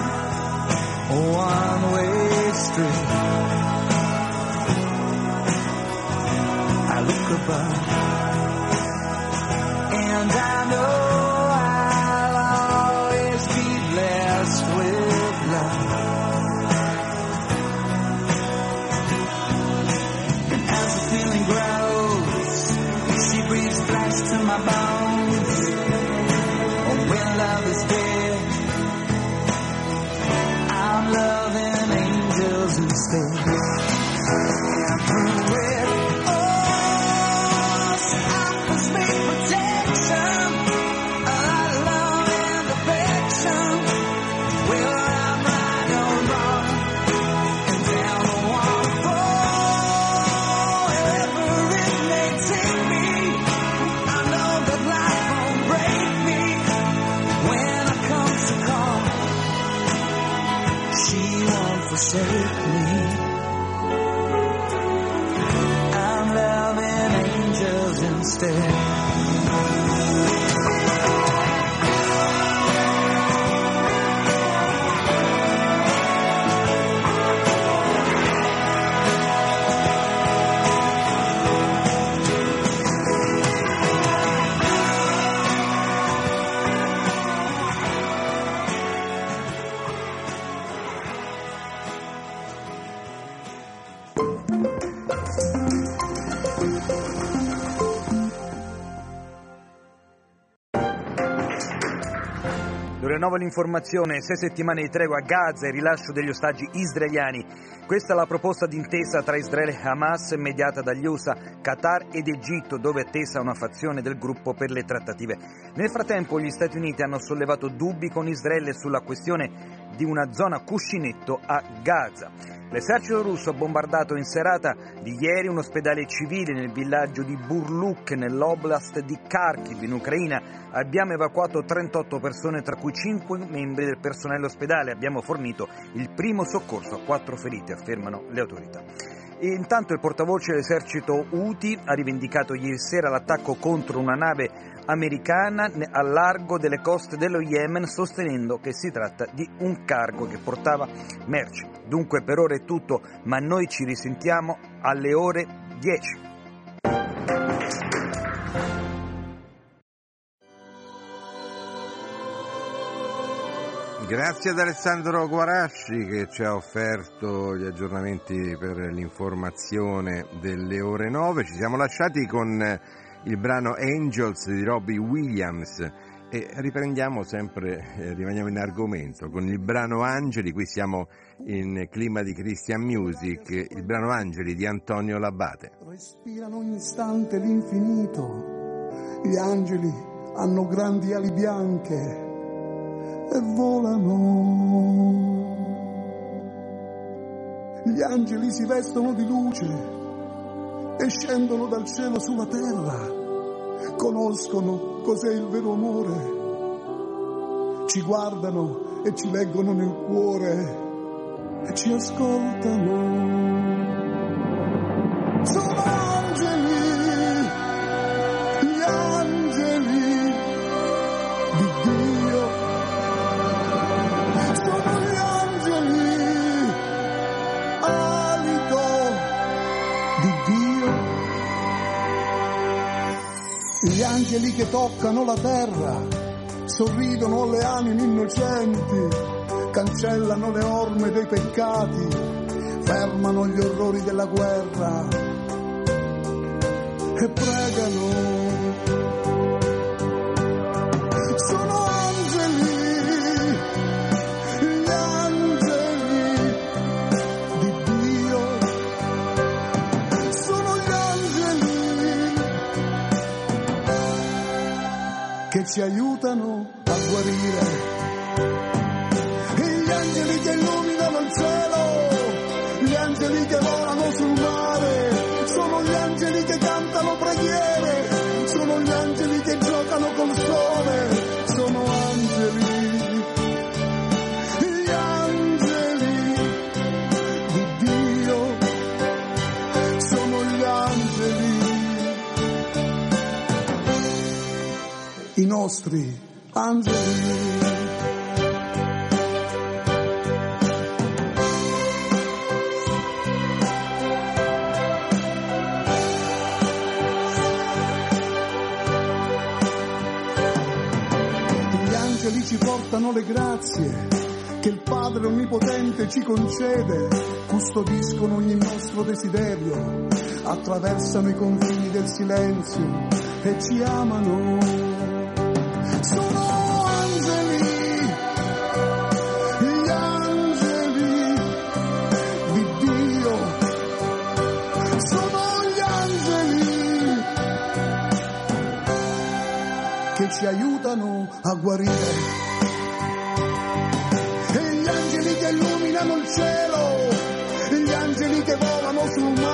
a one-way street, I look above Nuova l'informazione, sei settimane di tregua a Gaza e rilascio degli ostaggi israeliani. Questa è la proposta d'intesa tra Israele e Hamas mediata dagli USA, Qatar ed Egitto, dove è attesa una fazione del gruppo per le trattative. Nel frattempo gli Stati Uniti hanno sollevato dubbi con Israele sulla questione di una zona cuscinetto a Gaza. L'esercito russo ha bombardato in serata di ieri un ospedale civile nel villaggio di Burluk nell'oblast di Kharkiv in Ucraina. Abbiamo evacuato 38 persone tra cui 5 membri del personale ospedale. Abbiamo fornito il primo soccorso a 4 feriti, affermano le autorità. E intanto il portavoce dell'esercito Houthi ha rivendicato ieri sera l'attacco contro una nave americana a largo delle coste dello Yemen sostenendo che si tratta di un cargo che portava merci. Dunque per ora è tutto, ma noi ci risentiamo alle ore 10. Grazie ad Alessandro Guarasci che ci ha offerto gli aggiornamenti per l'informazione delle ore 9. Ci siamo lasciati con il brano Angels di Robbie Williams e riprendiamo sempre, eh, rimaniamo in argomento, con il brano Angeli, qui siamo in clima di Christian Music, il brano Angeli di Antonio Labate. Respirano ogni istante l'infinito, gli angeli hanno grandi ali bianche e volano. Gli angeli si vestono di luce e scendono dal cielo sulla terra conoscono cos'è il vero amore, ci guardano e ci leggono nel cuore e ci ascoltano. Sono Gli angeli che toccano la terra, sorridono alle anime innocenti, cancellano le orme dei peccati, fermano gli orrori della guerra e pregano. Ci aiutano a guarire. Nostri angeli. Angeli ci portano le grazie che il Padre Onnipotente ci concede, custodiscono ogni nostro desiderio, attraversano i confini del silenzio e ci amano. A guarire. E gli angeli che illuminano il cielo, gli angeli che volano sul mare,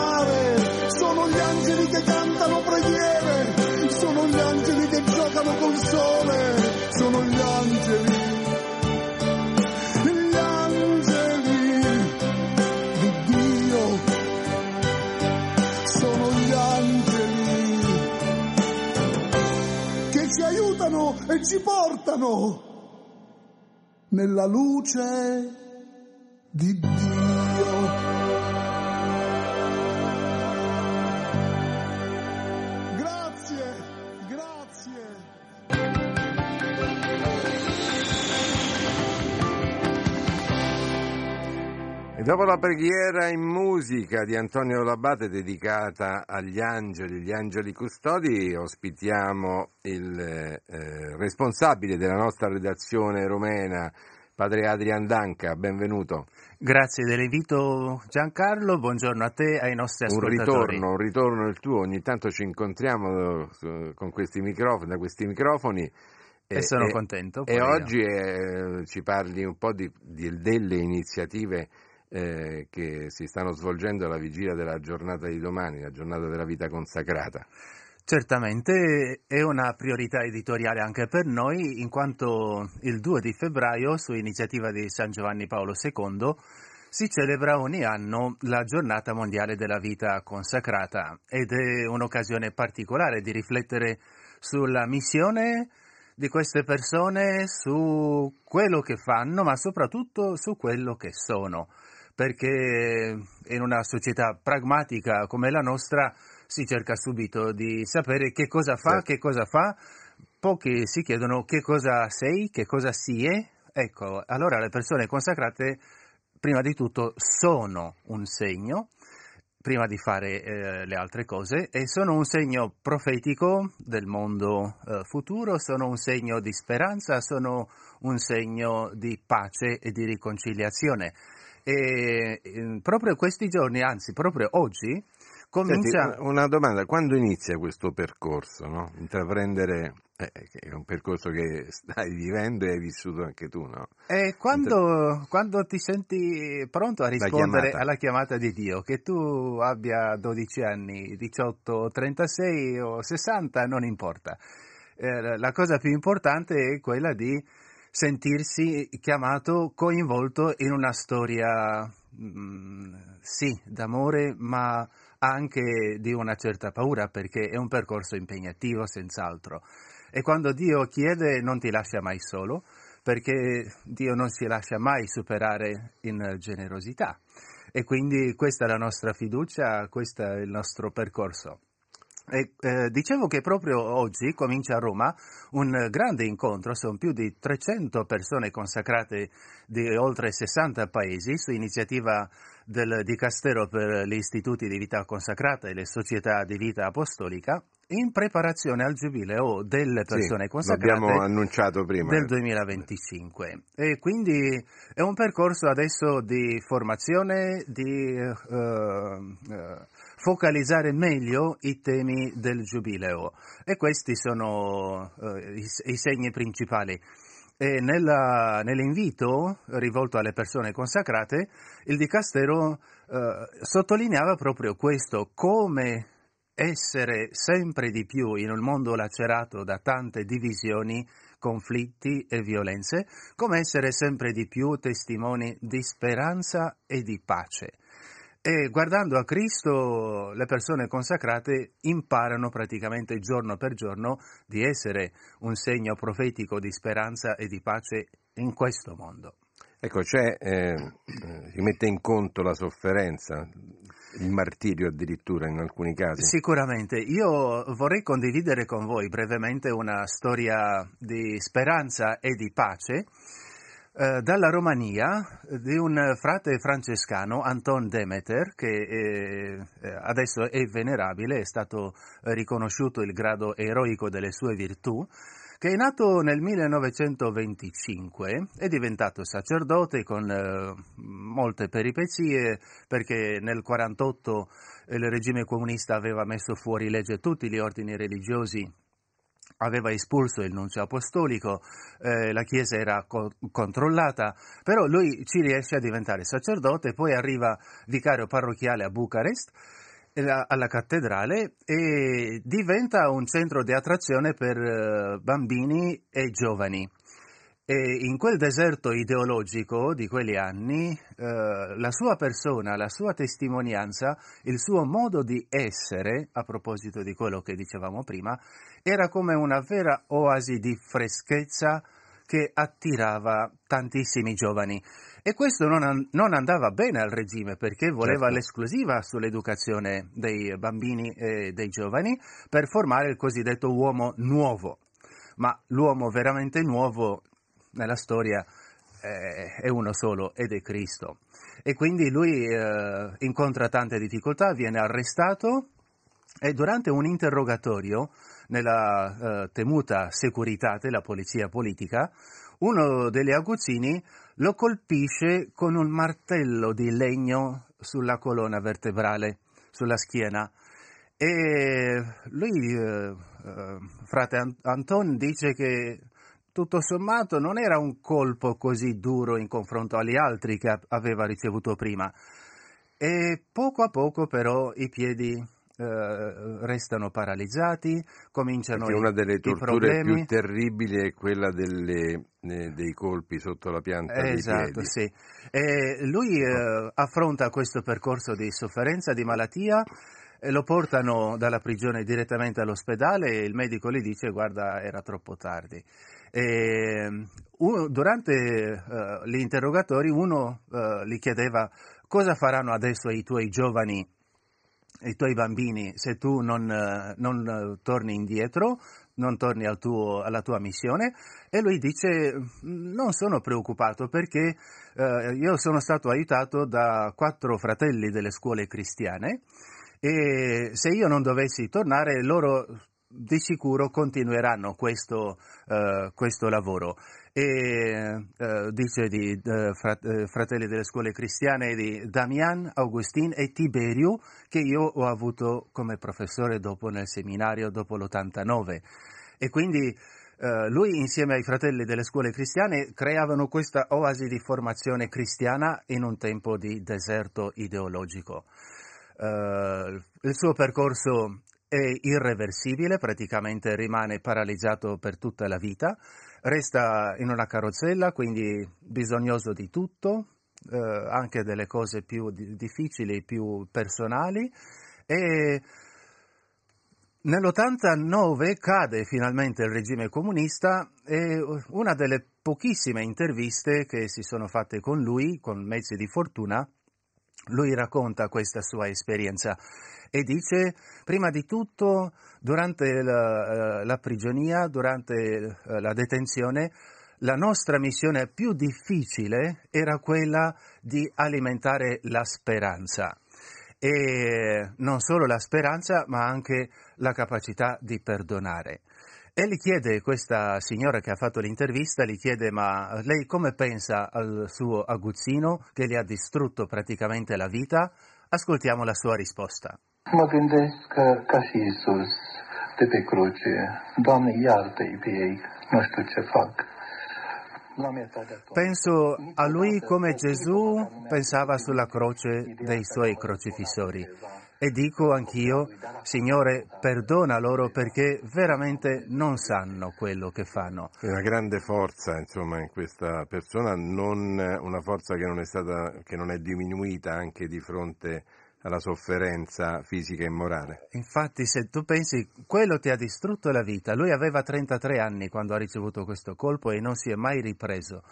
ci portano nella luce di Dio. Dopo la preghiera in musica di Antonio Labate dedicata agli angeli, gli angeli custodi, ospitiamo il eh, responsabile della nostra redazione romena, padre Adrian Danca, benvenuto. Grazie dell'invito Giancarlo, buongiorno a te e ai nostri Un ascoltatori. ritorno, un ritorno il tuo, ogni tanto ci incontriamo eh, con questi microfoni, da questi microfoni. E sono contento, E oggi eh, ci parli un po' di, di- delle iniziative eh, che si stanno svolgendo alla vigilia della giornata di domani, la giornata della vita consacrata. Certamente è una priorità editoriale anche per noi, in quanto il 2 di febbraio, su iniziativa di San Giovanni Paolo II, si celebra ogni anno la giornata mondiale della vita consacrata ed è un'occasione particolare di riflettere sulla missione di queste persone, su quello che fanno, ma soprattutto su quello che sono, perché in una società pragmatica come la nostra si cerca subito di sapere che cosa fa, Certo. che cosa fa, pochi si chiedono che cosa sei, che cosa si è. Ecco, allora le persone consacrate prima di tutto sono un segno, prima di fare eh, le altre cose, e sono un segno profetico del mondo eh, futuro, sono un segno di speranza, sono un segno di pace e di riconciliazione. E eh, proprio questi giorni, anzi proprio oggi, comincia... Senti, una domanda, quando inizia questo percorso? No? Intraprendere, eh, che è un percorso che stai vivendo e hai vissuto anche tu, no? E quando, quando ti senti pronto a rispondere chiamata. alla chiamata di Dio, che tu abbia 12 anni, 18, 36 o 60, non importa. Eh, la cosa più importante è quella di sentirsi chiamato, coinvolto in una storia, mm, sì, d'amore, ma anche di una certa paura, perché è un percorso impegnativo, senz'altro. E quando Dio chiede non ti lascia mai solo, perché Dio non si lascia mai superare in generosità. E quindi questa è la nostra fiducia, questo è il nostro percorso. E, eh, dicevo che proprio oggi comincia a Roma un grande incontro, sono più di 300 persone consacrate di oltre 60 paesi su iniziativa del Dicastero per gli istituti di vita consacrata e le società di vita apostolica in preparazione al giubileo delle persone Sì, consacrate prima. del 2025 e quindi è un percorso adesso di formazione, di eh, eh, focalizzare meglio i temi del giubileo e questi sono eh, i, i segni principali. E nella- nell'invito rivolto alle persone consacrate, il Dicastero eh, sottolineava proprio questo, come essere sempre di più in un mondo lacerato da tante divisioni, conflitti e violenze, come essere sempre di più testimoni di speranza e di pace. E guardando a Cristo le persone consacrate imparano praticamente giorno per giorno di essere un segno profetico di speranza e di pace in questo mondo. Ecco, c'è, eh, si mette in conto la sofferenza, il martirio addirittura in alcuni casi. Sicuramente, io vorrei condividere con voi brevemente una storia di speranza e di pace eh, dalla Romania di un frate francescano, Anton Demeter, che eh, adesso è venerabile, è stato riconosciuto il grado eroico delle sue virtù, che è nato nel 1925, è diventato sacerdote con eh, molte peripezie perché nel 1948 il regime comunista aveva messo fuori legge tutti gli ordini religiosi aveva espulso il nunzio apostolico, eh, la chiesa era co- controllata, però lui ci riesce a diventare sacerdote, poi arriva vicario parrocchiale a Bucarest, eh, alla cattedrale e diventa un centro di attrazione per eh, bambini e giovani. E in quel deserto ideologico di quegli anni, eh, la sua persona, la sua testimonianza, il suo modo di essere, a proposito di quello che dicevamo prima, era come una vera oasi di freschezza che attirava tantissimi giovani. E questo non, non andava bene al regime perché voleva certo. l'esclusiva sull'educazione dei bambini e dei giovani per formare il cosiddetto uomo nuovo. Ma l'uomo veramente nuovo nella storia eh, è uno solo ed è Cristo. E quindi lui eh, incontra tante difficoltà, viene arrestato e durante un interrogatorio nella eh, temuta Securitate, la polizia politica, uno degli aguzzini lo colpisce con un martello di legno sulla colonna vertebrale, sulla schiena. E lui, eh, eh, frate Anton, dice che tutto sommato non era un colpo così duro in confronto agli altri che aveva ricevuto prima. E poco a poco però i piedi eh, restano paralizzati, cominciano Perché i, una delle torture più terribili è quella delle, eh, dei colpi sotto la pianta esatto, sì. E lui eh, affronta questo percorso di sofferenza, di malattia, lo portano dalla prigione direttamente all'ospedale e il medico gli dice guarda era troppo tardi. E, uno, durante uh, gli interrogatori uno uh, gli chiedeva cosa faranno adesso i tuoi giovani, i tuoi bambini se tu non, uh, non torni indietro, non torni al tuo, alla tua missione? E lui dice non sono preoccupato perché io sono stato aiutato da quattro fratelli delle scuole cristiane e se io non dovessi tornare loro di sicuro continueranno questo, uh, questo lavoro. E uh, dice di uh, fratelli delle scuole cristiane di Damian, Augustin e Tiberio, che io ho avuto come professore dopo nel seminario, dopo l'89. E quindi lui insieme ai fratelli delle scuole cristiane creavano questa oasi di formazione cristiana in un tempo di deserto ideologico. il suo percorso è irreversibile, praticamente rimane paralizzato per tutta la vita, resta in una carrozzella, quindi bisognoso di tutto, eh, anche delle cose più difficili, più personali. E nell'89 cade finalmente il regime comunista e una delle pochissime interviste che si sono fatte con lui, con mezzi di fortuna, lui racconta questa sua esperienza e dice, prima di tutto, durante la, eh, la prigionia, durante eh, la detenzione, la nostra missione più difficile era quella di alimentare la speranza. E non solo la speranza, ma anche la capacità di perdonare. E gli chiede, questa signora che ha fatto l'intervista, gli chiede ma lei come pensa al suo aguzzino che gli ha distrutto praticamente la vita? Ascoltiamo la sua risposta. Mă gândesc că, ca și Isus, de pe cruce, Doamne, iartă-i pe ei, nu știu ce fac. Penso a lui come Gesù pensava sulla croce dei suoi crocifissori. E dico anch'io, Signore, perdona loro perché veramente non sanno quello che fanno. È una grande forza, insomma, in questa persona, non una forza che non è stata, che non è diminuita anche di fronte alla sofferenza fisica e morale. Infatti, se tu pensi, quello ti ha distrutto la vita. Lui aveva 33 anni quando ha ricevuto questo colpo e non si è mai ripreso.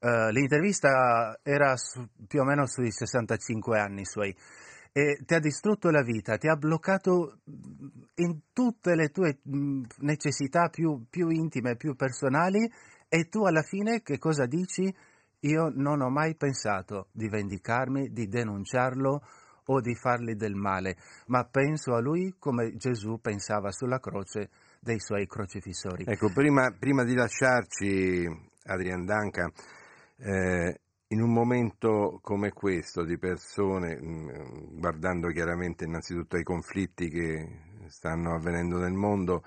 Uh, l'intervista era su, più o meno sui 65 anni suoi e ti ha distrutto la vita, ti ha bloccato in tutte le tue necessità più, più intime, più personali e tu alla fine che cosa dici? Io non ho mai pensato di vendicarmi, di denunciarlo o di fargli del male, ma penso a lui come Gesù pensava sulla croce dei suoi crocifissori. Ecco, prima, prima di lasciarci, Adrian Danca, eh, in un momento come questo di persone, mh, guardando chiaramente innanzitutto ai conflitti che stanno avvenendo nel mondo,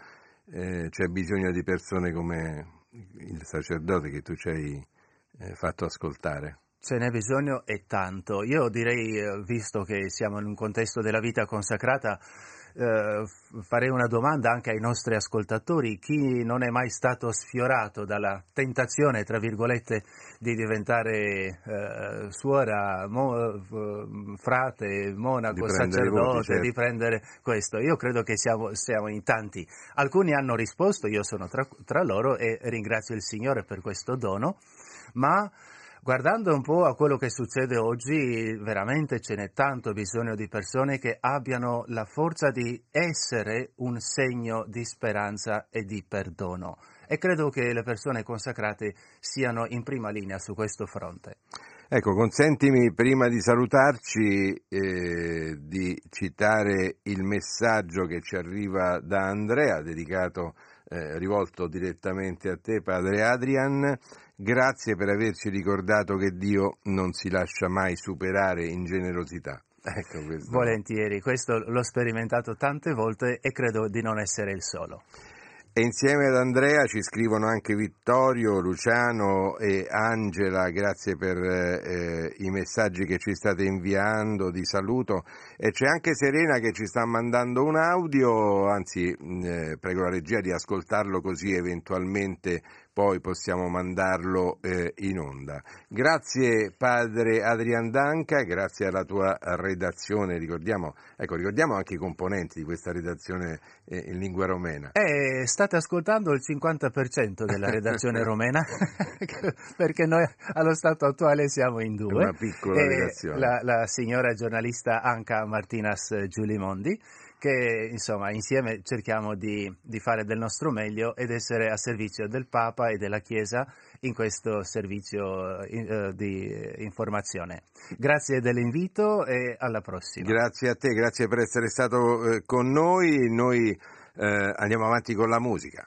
eh, c'è bisogno di persone come il sacerdote che tu ci hai eh, fatto ascoltare. Ce n'è bisogno e tanto. Io direi, visto che siamo in un contesto della vita consacrata, eh, farei una domanda anche ai nostri ascoltatori. Chi non è mai stato sfiorato dalla tentazione, tra virgolette, di diventare eh, suora, mo, frate, monaco, di sacerdote, voti, certo. di prendere questo? Io credo che siamo, siamo in tanti. Alcuni hanno risposto, io sono tra, tra loro e ringrazio il Signore per questo dono, ma Guardando un po' a quello che succede oggi, veramente ce n'è tanto bisogno di persone che abbiano la forza di essere un segno di speranza e di perdono. E credo che le persone consacrate siano in prima linea su questo fronte. Ecco, consentimi prima di salutarci eh, di citare il messaggio che ci arriva da Andrea, dedicato, eh, rivolto direttamente a te, padre Adrian. Grazie per averci ricordato che Dio non si lascia mai superare in generosità. Ecco questo. Volentieri, questo l'ho sperimentato tante volte e credo di non essere il solo. E insieme ad Andrea ci scrivono anche Vittorio, Luciano e Angela, grazie per eh, i messaggi che ci state inviando di saluto. E c'è anche Serena che ci sta mandando un audio, anzi eh, prego la regia di ascoltarlo così eventualmente poi possiamo mandarlo eh, in onda. Grazie padre Adrian Danca, grazie alla tua redazione, ricordiamo, ecco, ricordiamo anche i componenti di questa redazione eh, in lingua romena. Eh, state ascoltando il 50% della redazione romena, perché noi allo stato attuale siamo in due. Una piccola redazione. La, la signora giornalista Anca Martinas Giulimondi che insomma insieme cerchiamo di, di, fare del nostro meglio ed essere a servizio del Papa e della Chiesa in questo servizio in, uh, di informazione. Grazie dell'invito e alla prossima. Grazie a te, grazie per essere stato eh, con noi. Noi eh, andiamo avanti con la musica.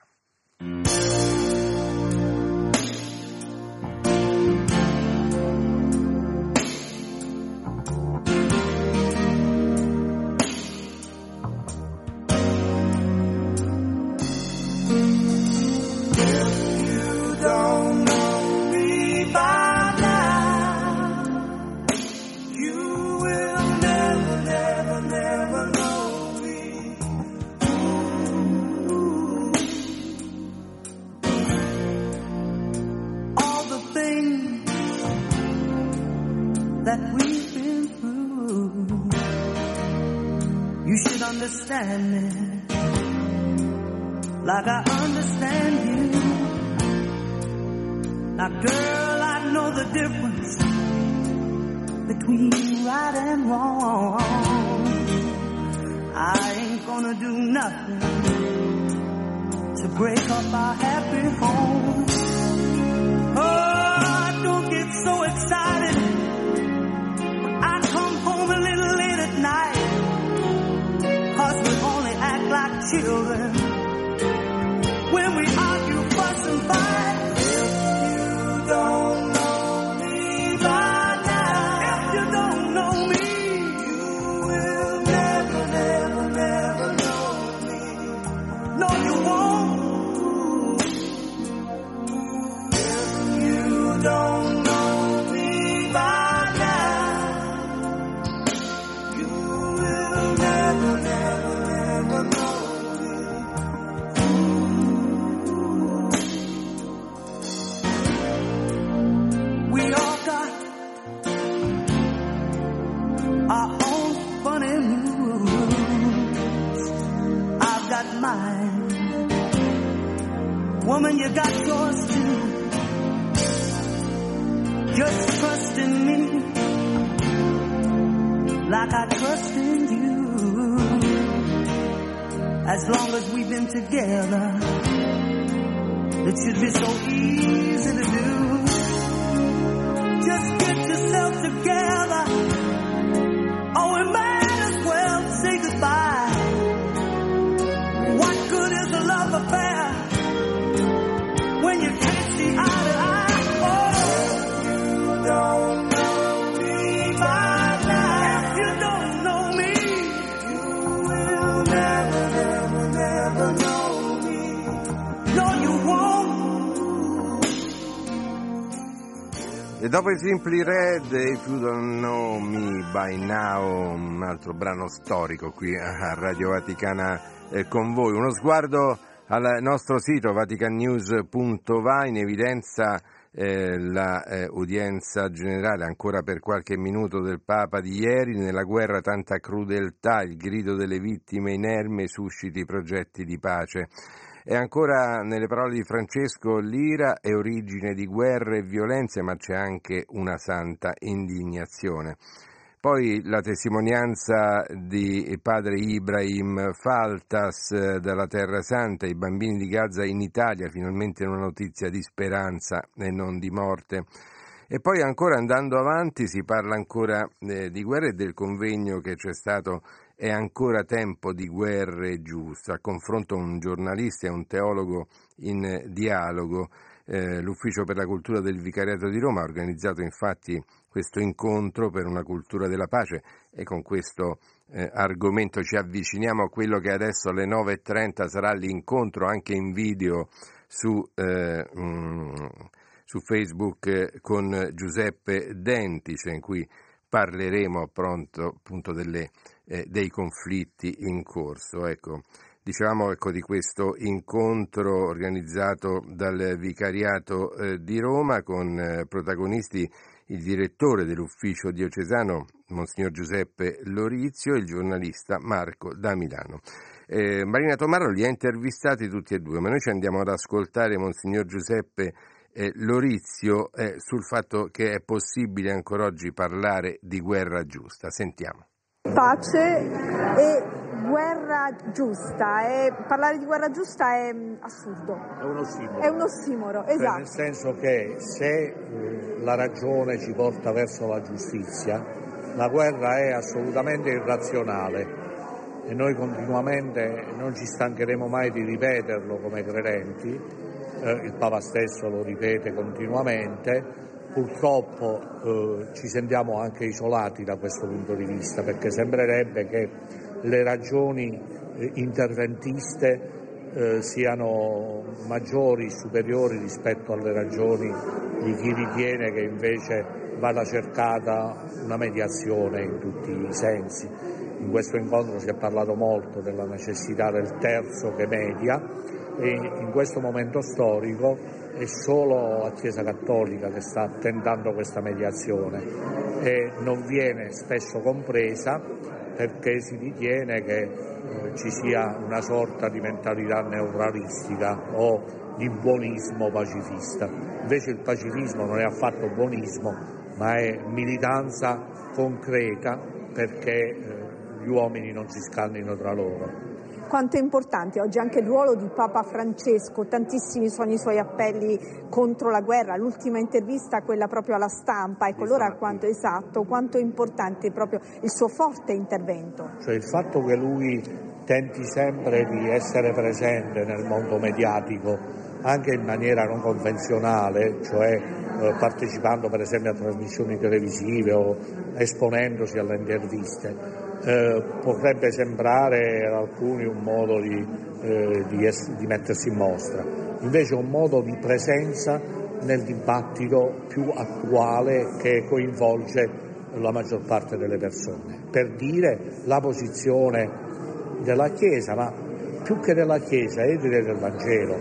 Dopo i Simply Red, If You Don't Know Me By Now, un altro brano storico qui a Radio Vaticana eh, con voi. Uno sguardo al nostro sito vaticannews.va in evidenza eh, l'udienza generale ancora per qualche minuto del Papa di ieri, nella guerra tanta crudeltà, il grido delle vittime inerme susciti progetti di pace. E ancora nelle parole di Francesco, l'ira è origine di guerre e violenze, ma c'è anche una santa indignazione. Poi la testimonianza di padre Ibrahim Faltas eh, dalla Terra Santa, i bambini di Gaza in Italia, finalmente una notizia di speranza e non di morte. E poi ancora andando avanti si parla ancora eh, di guerra e del convegno che c'è stato è ancora tempo di guerre giuste. A confronto un giornalista e un teologo in dialogo, eh, l'Ufficio per la Cultura del Vicariato di Roma ha organizzato infatti questo incontro per una cultura della pace e con questo eh, argomento ci avviciniamo a quello che adesso alle 9.30 sarà l'incontro anche in video su, eh, mh, su Facebook eh, con Giuseppe Dentice in cui parleremo appunto, appunto delle, eh, dei conflitti in corso. Ecco, dicevamo ecco, di questo incontro organizzato dal Vicariato eh, di Roma con eh, protagonisti il direttore dell'ufficio diocesano, Monsignor Giuseppe Lorizio, e il giornalista Marco da Milano. Eh, Marina Tomarro li ha intervistati tutti e due, ma noi ci andiamo ad ascoltare Monsignor Giuseppe eh, Lorizio eh, sul fatto che è possibile ancora oggi parlare di guerra giusta. Sentiamo. Pace e guerra giusta. E parlare di guerra giusta è mm, assurdo. È un ossimoro. È un ossimoro, Cioè, esatto. nel senso che se eh, la ragione ci porta verso la giustizia, la guerra è assolutamente irrazionale e noi continuamente non ci stancheremo mai di ripeterlo come credenti, eh, il Papa stesso lo ripete continuamente, purtroppo eh, ci sentiamo anche isolati da questo punto di vista perché sembrerebbe che le ragioni eh, interventiste eh, siano maggiori, superiori rispetto alle ragioni di chi ritiene che invece vada cercata una mediazione in tutti i sensi. In questo incontro si è parlato molto della necessità del terzo che media e in questo momento storico è solo la Chiesa Cattolica che sta tentando questa mediazione e non viene spesso compresa perché si ritiene che eh, ci sia una sorta di mentalità neuralistica o di buonismo pacifista. Invece il pacifismo non è affatto buonismo, ma è militanza concreta perché eh, gli uomini non si scannino tra loro. Quanto è importante oggi anche il ruolo di Papa Francesco, tantissimi sono i suoi appelli contro la guerra, l'ultima intervista quella proprio alla stampa, ecco allora quanto esatto, quanto è importante proprio il suo forte intervento. Cioè il fatto che lui tenti sempre di essere presente nel mondo mediatico anche in maniera non convenzionale, cioè eh, partecipando per esempio a trasmissioni televisive o esponendosi alle interviste, eh, potrebbe sembrare ad alcuni un modo di, eh, di, ess- di mettersi in mostra, invece è un modo di presenza nel dibattito più attuale che coinvolge la maggior parte delle persone, per dire la posizione della Chiesa, ma più che della Chiesa è direi del Vangelo,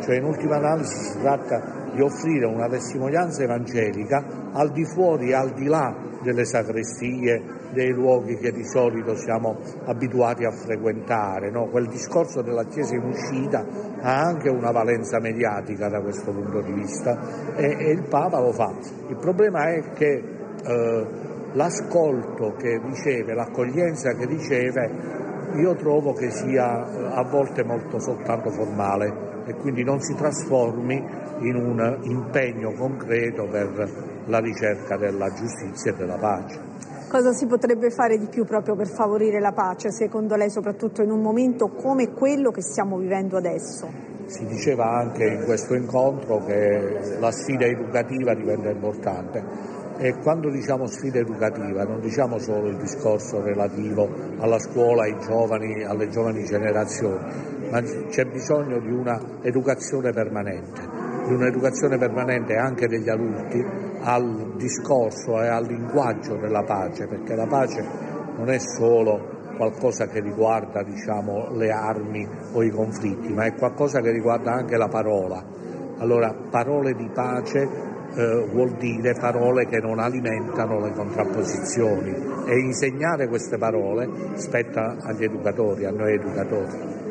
cioè in ultima analisi si tratta di offrire una testimonianza evangelica al di fuori e al di là delle sacrestie, dei luoghi che di solito siamo abituati a frequentare. No? Quel discorso della Chiesa in uscita ha anche una valenza mediatica da questo punto di vista e, e il Papa lo fa. Il problema è che eh, l'ascolto che riceve, l'accoglienza che riceve, io trovo che sia eh, a volte molto soltanto formale e quindi non si trasformi in un impegno concreto per la ricerca della giustizia e della pace. Cosa si potrebbe fare di più proprio per favorire la pace, secondo lei, soprattutto in un momento come quello che stiamo vivendo adesso? Si diceva anche in questo incontro che la sfida educativa diventa importante e quando diciamo sfida educativa non diciamo solo il discorso relativo alla scuola, ai giovani, alle giovani generazioni, ma c'è bisogno di una educazione permanente, di un'educazione permanente anche degli adulti al discorso e al linguaggio della pace, perché la pace non è solo qualcosa che riguarda diciamo, le armi o i conflitti, ma è qualcosa che riguarda anche la parola. Allora, parole di pace eh, vuol dire parole che non alimentano le contrapposizioni e insegnare queste parole spetta agli educatori, a noi educatori.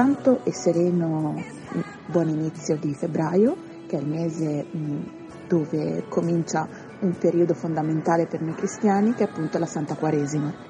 Santo e sereno mm, buon inizio di febbraio, che è il mese mm, dove comincia un periodo fondamentale per noi cristiani, che è appunto la Santa Quaresima.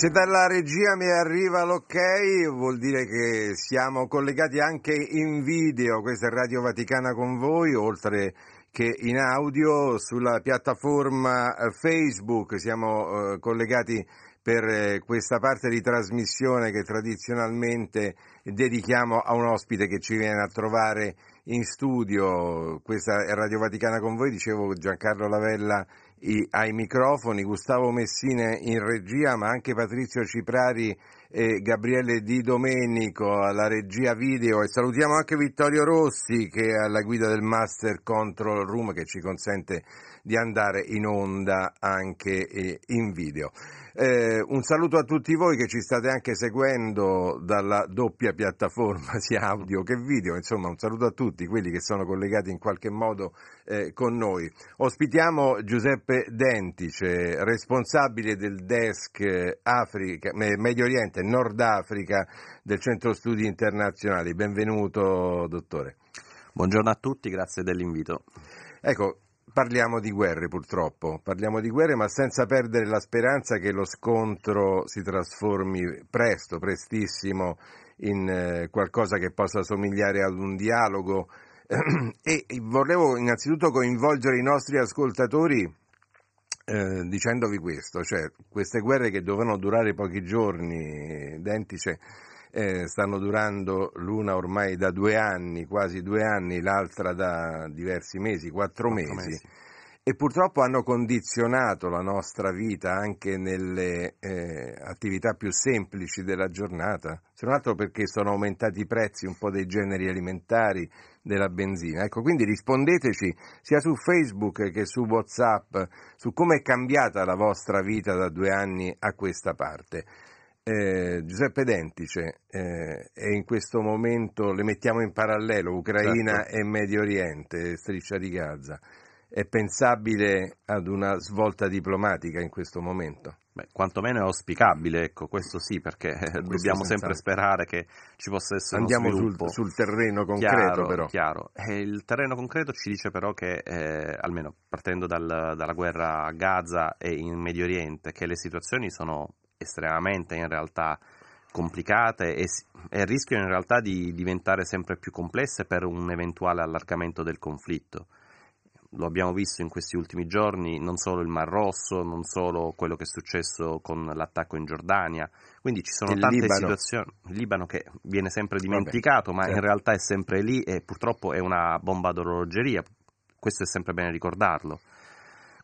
Se dalla regia mi arriva l'ok vuol dire che siamo collegati anche in video, questa è Radio Vaticana con voi, oltre che in audio sulla piattaforma eh, Facebook, siamo eh, collegati per eh, questa parte di trasmissione che tradizionalmente dedichiamo a un ospite che ci viene a trovare in studio. Questa è Radio Vaticana con voi, dicevo Giancarlo Lavella i, ai microfoni, Gustavo Messina in regia, ma anche Patrizio Ciprari e Gabriele Di Domenico alla regia video e salutiamo anche Vittorio Rossi che è alla guida del Master Control Room che ci consente di andare in onda anche eh, in video. Eh, un saluto a tutti voi che ci state anche seguendo dalla doppia piattaforma sia audio che video, insomma un saluto a tutti quelli che sono collegati in qualche modo eh, con noi. Ospitiamo Giuseppe Dentice, responsabile del desk Africa, Medio Oriente e Nord Africa del Centro Studi Internazionali. Benvenuto dottore. Buongiorno a tutti, grazie dell'invito. Ecco, Parliamo di guerre purtroppo, parliamo di guerre ma senza perdere la speranza che lo scontro si trasformi presto, prestissimo in eh, qualcosa che possa somigliare ad un dialogo. E volevo innanzitutto coinvolgere i nostri ascoltatori eh, dicendovi questo, cioè queste guerre che dovevano durare pochi giorni, Dentice, eh, stanno durando l'una ormai da due anni, quasi due anni, l'altra da diversi mesi, quattro, mesi. mesi. E purtroppo hanno condizionato la nostra vita anche nelle eh, attività più semplici della giornata, se non altro perché sono aumentati i prezzi un po' dei generi alimentari, della benzina. Ecco, quindi rispondeteci sia su Facebook che su WhatsApp su come è cambiata la vostra vita da due anni a questa parte eh, Giuseppe Dentice eh, e in questo momento le mettiamo in parallelo Ucraina certo. e Medio Oriente, striscia di Gaza. È pensabile ad una svolta diplomatica in questo momento? Beh, quantomeno è auspicabile, ecco, questo sì, perché questo dobbiamo sempre sperare che ci possa essere Andiamo uno sviluppo. Sul, sul terreno concreto chiaro, però. Chiaro. il terreno concreto ci dice però che, eh, almeno partendo dal, dalla guerra a Gaza e in Medio Oriente, che le situazioni sono estremamente in realtà complicate e, e rischiano in realtà di diventare sempre più complesse per un eventuale allargamento del conflitto. Lo abbiamo visto in questi ultimi giorni, non solo il Mar Rosso, non solo quello che è successo con l'attacco in Giordania, quindi ci sono il tante Libano. situazioni. Il Libano che viene sempre dimenticato, Vabbè, ma certo. in realtà è sempre lì e purtroppo è una bomba d'orologeria, questo è sempre bene ricordarlo.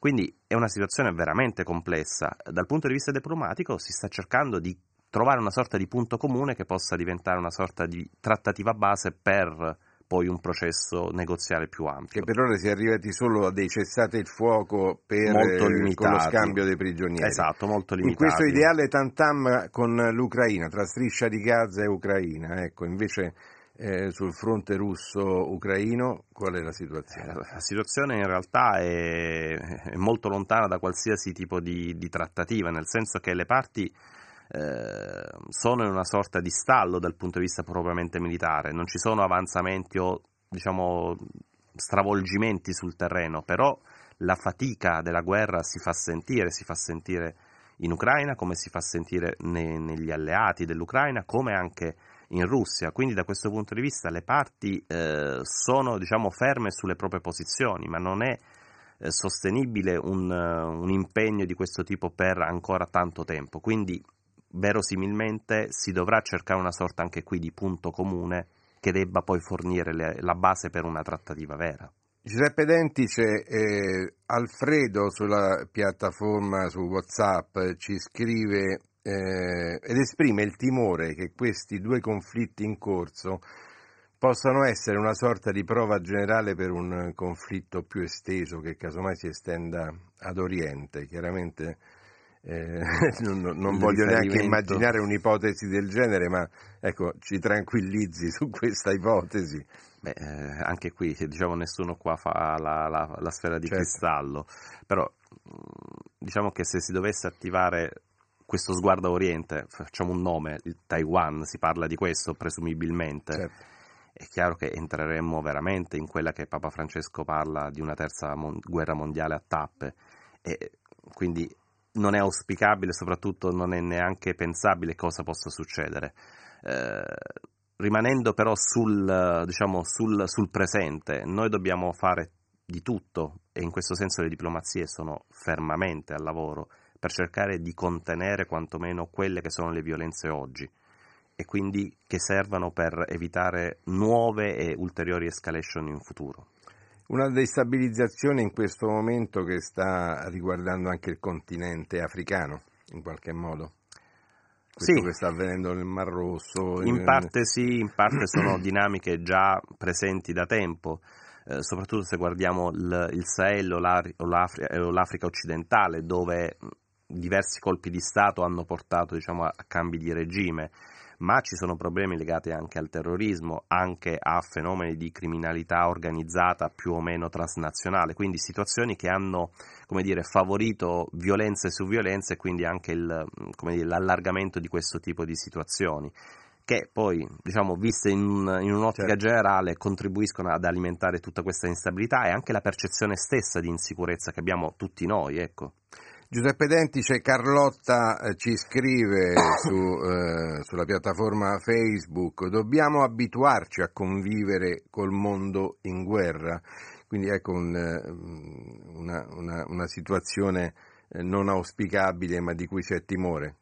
Quindi è una situazione veramente complessa. Dal punto di vista diplomatico si sta cercando di trovare una sorta di punto comune che possa diventare una sorta di trattativa base per poi un processo negoziale più ampio. Che per ora si è arrivati solo a dei cessate il fuoco per, lo scambio dei prigionieri. Esatto, molto limitati. In questo ideale tantam con l'Ucraina, tra striscia di Gaza e Ucraina, ecco, invece eh, sul fronte russo-ucraino qual è la situazione? Eh, la situazione in realtà è, è molto lontana da qualsiasi tipo di, di, trattativa, nel senso che le parti eh, sono in una sorta di stallo dal punto di vista propriamente militare, non ci sono avanzamenti o diciamo, stravolgimenti sul terreno, però la fatica della guerra si fa sentire, si fa sentire in Ucraina come si fa sentire ne, negli alleati dell'Ucraina, come anche in Russia, quindi da questo punto di vista le parti eh, sono diciamo, ferme sulle proprie posizioni, ma non è eh, sostenibile un, uh, un, impegno di questo tipo per ancora tanto tempo, quindi verosimilmente si dovrà cercare una sorta anche qui di punto comune che debba poi fornire le, la base per una trattativa vera. Giuseppe Dentice, eh, Alfredo sulla piattaforma su WhatsApp ci scrive eh, ed esprime il timore che questi due conflitti in corso possano essere una sorta di prova generale per un conflitto più esteso che casomai si estenda ad Oriente. Chiaramente eh, non, non voglio neanche immaginare un'ipotesi del genere, ma ecco, ci tranquillizzi su questa ipotesi. Beh, eh, anche qui, diciamo, nessuno qua fa la, la, la sfera di certo. cristallo, però diciamo che se si dovesse attivare questo sguardo a Oriente, facciamo un nome, Taiwan, si parla di questo presumibilmente. Certo. È chiaro che entreremmo veramente in quella che Papa Francesco parla di una terza mon- guerra mondiale a tappe e quindi non è auspicabile, soprattutto non è neanche pensabile cosa possa succedere. Eh, rimanendo però sul, diciamo, sul, sul presente, noi dobbiamo fare di tutto e in questo senso le diplomazie sono fermamente al lavoro per cercare di contenere quantomeno quelle che sono le violenze oggi e quindi che servano per evitare nuove e ulteriori escalation in futuro. Una destabilizzazione in questo momento che sta riguardando anche il continente africano, in qualche modo. Questo sì. che sta avvenendo nel Mar Rosso. In parte sì, in parte sono dinamiche già presenti da tempo. Eh, soprattutto se guardiamo il, il Sahel o, l'Africa, o l'Africa occidentale, dove diversi colpi di Stato hanno portato diciamo, a cambi di regime ma ci sono problemi legati anche al terrorismo, anche a fenomeni di criminalità organizzata più o meno transnazionale, quindi situazioni che hanno dire, favorito violenze su violenze e quindi anche il, dire, l'allargamento di questo tipo di situazioni che poi, diciamo, viste in, in un'ottica certo. generale, contribuiscono ad alimentare tutta questa instabilità e anche la percezione stessa di insicurezza che abbiamo tutti noi, ecco. Giuseppe Dentice, Carlotta eh, ci scrive su, eh, sulla piattaforma Facebook, dobbiamo abituarci a convivere col mondo in guerra, quindi ecco un, eh, una, una, una, situazione eh, non auspicabile ma di cui c'è timore.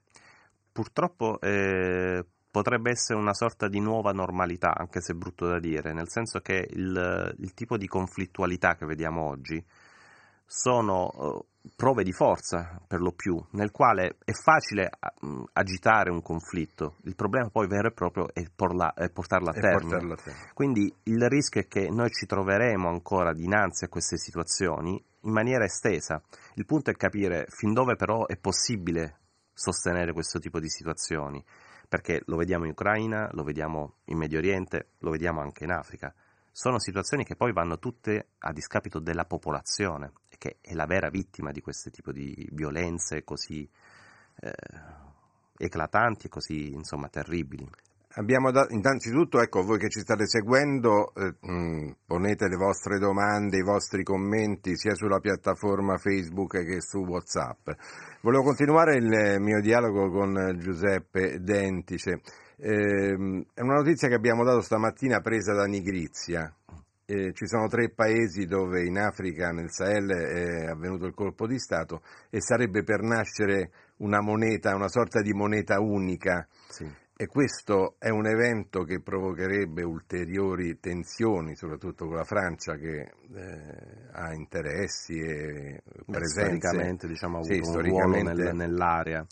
Purtroppo eh, potrebbe essere una sorta di nuova normalità, anche se brutto da dire, nel senso che il, il tipo di conflittualità che vediamo oggi sono prove di forza per lo più, nel quale è facile agitare un conflitto, il problema poi vero e proprio è, porla, è portarlo, a portarlo a termine. Quindi il rischio è che noi ci troveremo ancora dinanzi a queste situazioni in maniera estesa. Il punto è capire fin dove però è possibile sostenere questo tipo di situazioni, perché lo vediamo in Ucraina, lo vediamo in Medio Oriente, lo vediamo anche in Africa sono situazioni che poi vanno tutte a discapito della popolazione, che è la vera vittima di questo tipo di violenze così eh, eclatanti e così insomma terribili. Abbiamo da, innanzitutto, ecco, voi che ci state seguendo, eh, mh, mm, ponete le vostre domande, i vostri commenti sia sulla piattaforma Facebook che su WhatsApp. Volevo continuare il mio dialogo con Giuseppe Dentice. Eh, è una notizia che abbiamo dato stamattina presa da Nigrizia. Eh, ci sono tre paesi dove in Africa, nel Sahel, è avvenuto il colpo di Stato e sarebbe per nascere una moneta, una sorta di moneta unica. Sì. E questo è un evento che provocherebbe ulteriori tensioni, soprattutto con la Francia che eh, ha interessi e presenze. Storicamente diciamo, ha avuto sì, un ruolo nel, nell'area.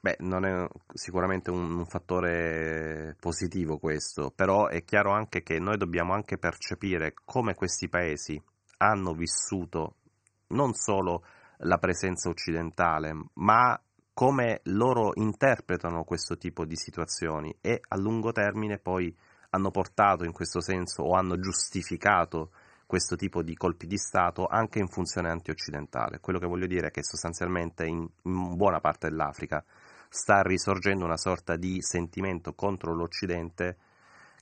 Beh, non è sicuramente un, un, fattore positivo questo, però è chiaro anche che noi dobbiamo anche percepire come questi paesi hanno vissuto non solo la presenza occidentale, ma come loro interpretano questo tipo di situazioni e a lungo termine poi hanno portato in questo senso o hanno giustificato questo tipo di colpi di Stato anche in funzione antioccidentale. Quello che voglio dire è che sostanzialmente in, in buona parte dell'Africa sta risorgendo una sorta di sentimento contro l'Occidente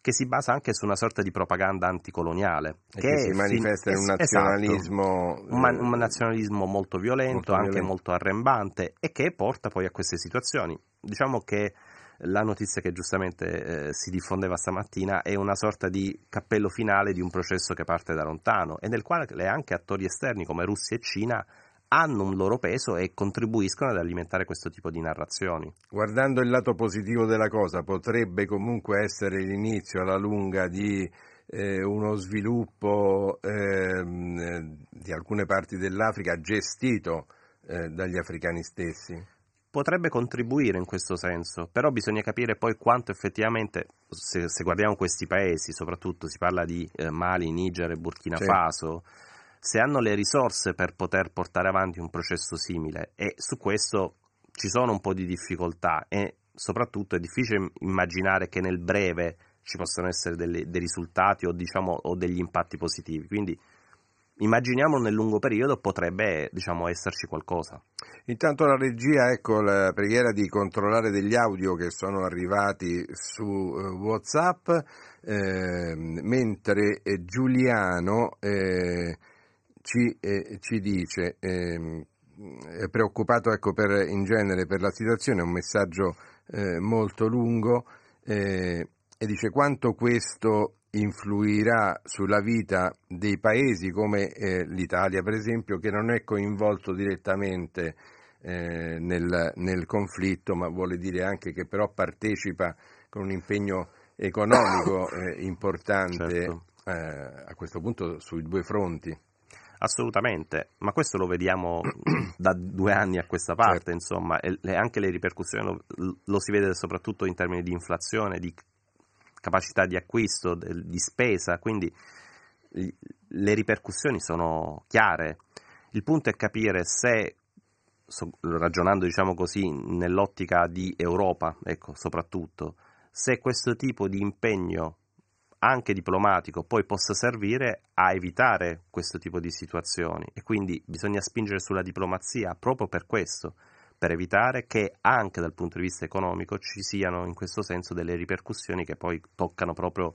che si basa anche su una sorta di propaganda anticoloniale. E che, che si manifesta fin... in un nazionalismo... Esatto, un, man- un, nazionalismo molto violento, molto anche violento. molto arrembante e che porta poi a queste situazioni. Diciamo che la notizia che giustamente eh, si diffondeva stamattina è una sorta di cappello finale di un processo che parte da lontano e nel quale anche attori esterni come Russia e Cina hanno un loro peso e contribuiscono ad alimentare questo tipo di narrazioni. Guardando il lato positivo della cosa, potrebbe comunque essere l'inizio alla lunga di eh, uno sviluppo eh, di alcune parti dell'Africa gestito eh, dagli africani stessi? potrebbe contribuire in questo senso, però bisogna capire poi quanto effettivamente, se, se guardiamo questi paesi, soprattutto si parla di eh, Mali, Niger e Burkina Sì. Faso, se hanno le risorse per poter portare avanti un processo simile e su questo ci sono un po' di difficoltà e soprattutto è difficile immaginare che nel breve ci possano essere delle- dei risultati o, diciamo, o degli impatti positivi. Quindi immaginiamo nel lungo periodo potrebbe diciamo, esserci qualcosa. Intanto la regia, ecco la preghiera di controllare degli audio che sono arrivati su eh, WhatsApp, ehm, mentre eh, Giuliano eh, ci, eh, ci dice, ehm, è preoccupato ecco, per, in genere per la situazione, è un messaggio eh, molto lungo, eh, e dice quanto questo influirà sulla vita dei paesi come eh, l'Italia, per esempio, che non è coinvolto direttamente eh, nel, nel conflitto, ma vuole dire anche che però partecipa con un impegno economico eh, importante Certo. eh, a questo punto sui due fronti. Assolutamente, ma questo lo vediamo da due anni a questa parte, insomma, e le- anche le ripercussioni lo, lo si vede soprattutto in termini di inflazione, di capacità di acquisto, di spesa, quindi le ripercussioni sono chiare. Il punto è capire se, ragionando diciamo così, nell'ottica di Europa, ecco, soprattutto, se questo tipo di impegno anche diplomatico poi possa servire a evitare questo tipo di situazioni e quindi bisogna spingere sulla diplomazia proprio per questo, per evitare che anche dal punto di vista economico ci siano in questo senso delle ripercussioni che poi toccano proprio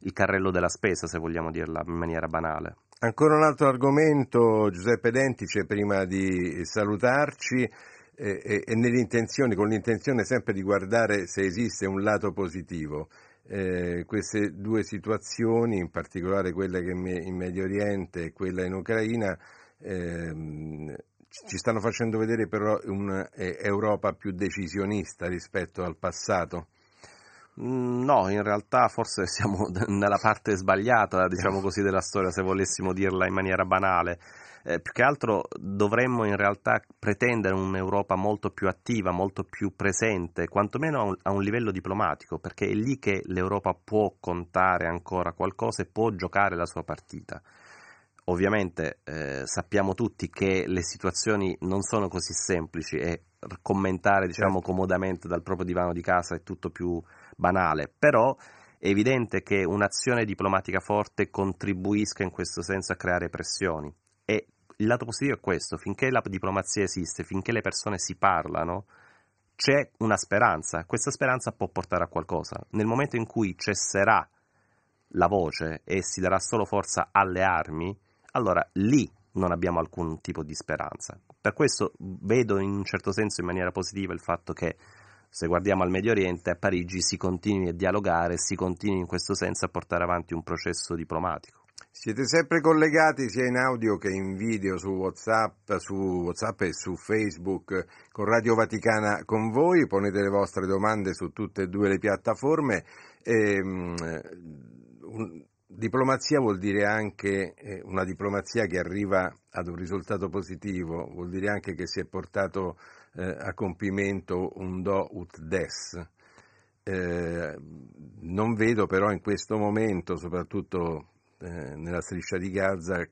il carrello della spesa, se vogliamo dirla in maniera banale. Ancora un altro argomento, Giuseppe Dentice, prima di salutarci, eh, e, e nell'intenzione, con l'intenzione sempre di guardare se esiste un lato positivo. Eh, queste due situazioni, in particolare quella che in Medio Oriente e quella in Ucraina, ehm, ci stanno facendo vedere però un'Europa più decisionista rispetto al passato. Mm, No, in realtà forse siamo nella parte sbagliata, diciamo così, della storia, se volessimo dirla in maniera banale. Eh, più che altro dovremmo in realtà pretendere un'Europa molto più attiva, molto più presente, quantomeno a un, a un livello diplomatico, perché è lì che l'Europa può contare ancora qualcosa e può giocare la sua partita. Ovviamente eh, sappiamo tutti che le situazioni non sono così semplici e commentare diciamo comodamente dal proprio divano di casa è tutto più banale, però è evidente che un'azione diplomatica forte contribuisca in questo senso a creare pressioni il lato positivo è questo, finché la diplomazia esiste, finché le persone si parlano, c'è una speranza, questa speranza può portare a qualcosa. Nel momento in cui cesserà la voce e si darà solo forza alle armi, allora lì non abbiamo alcun tipo di speranza. Per questo vedo in un certo senso in maniera positiva il fatto che se guardiamo al Medio Oriente, a Parigi si continui a dialogare, si continui in questo senso a portare avanti un processo diplomatico. Siete sempre collegati sia in audio che in video su WhatsApp, su WhatsApp e su Facebook con Radio Vaticana con voi, ponete le vostre domande su tutte e due le piattaforme. E, mm, un- diplomazia vuol dire anche eh, una diplomazia che arriva ad un risultato positivo, vuol dire anche che si è portato eh, a compimento un do ut des. Eh, non vedo però in questo momento, soprattutto eh, nella striscia di Gaza,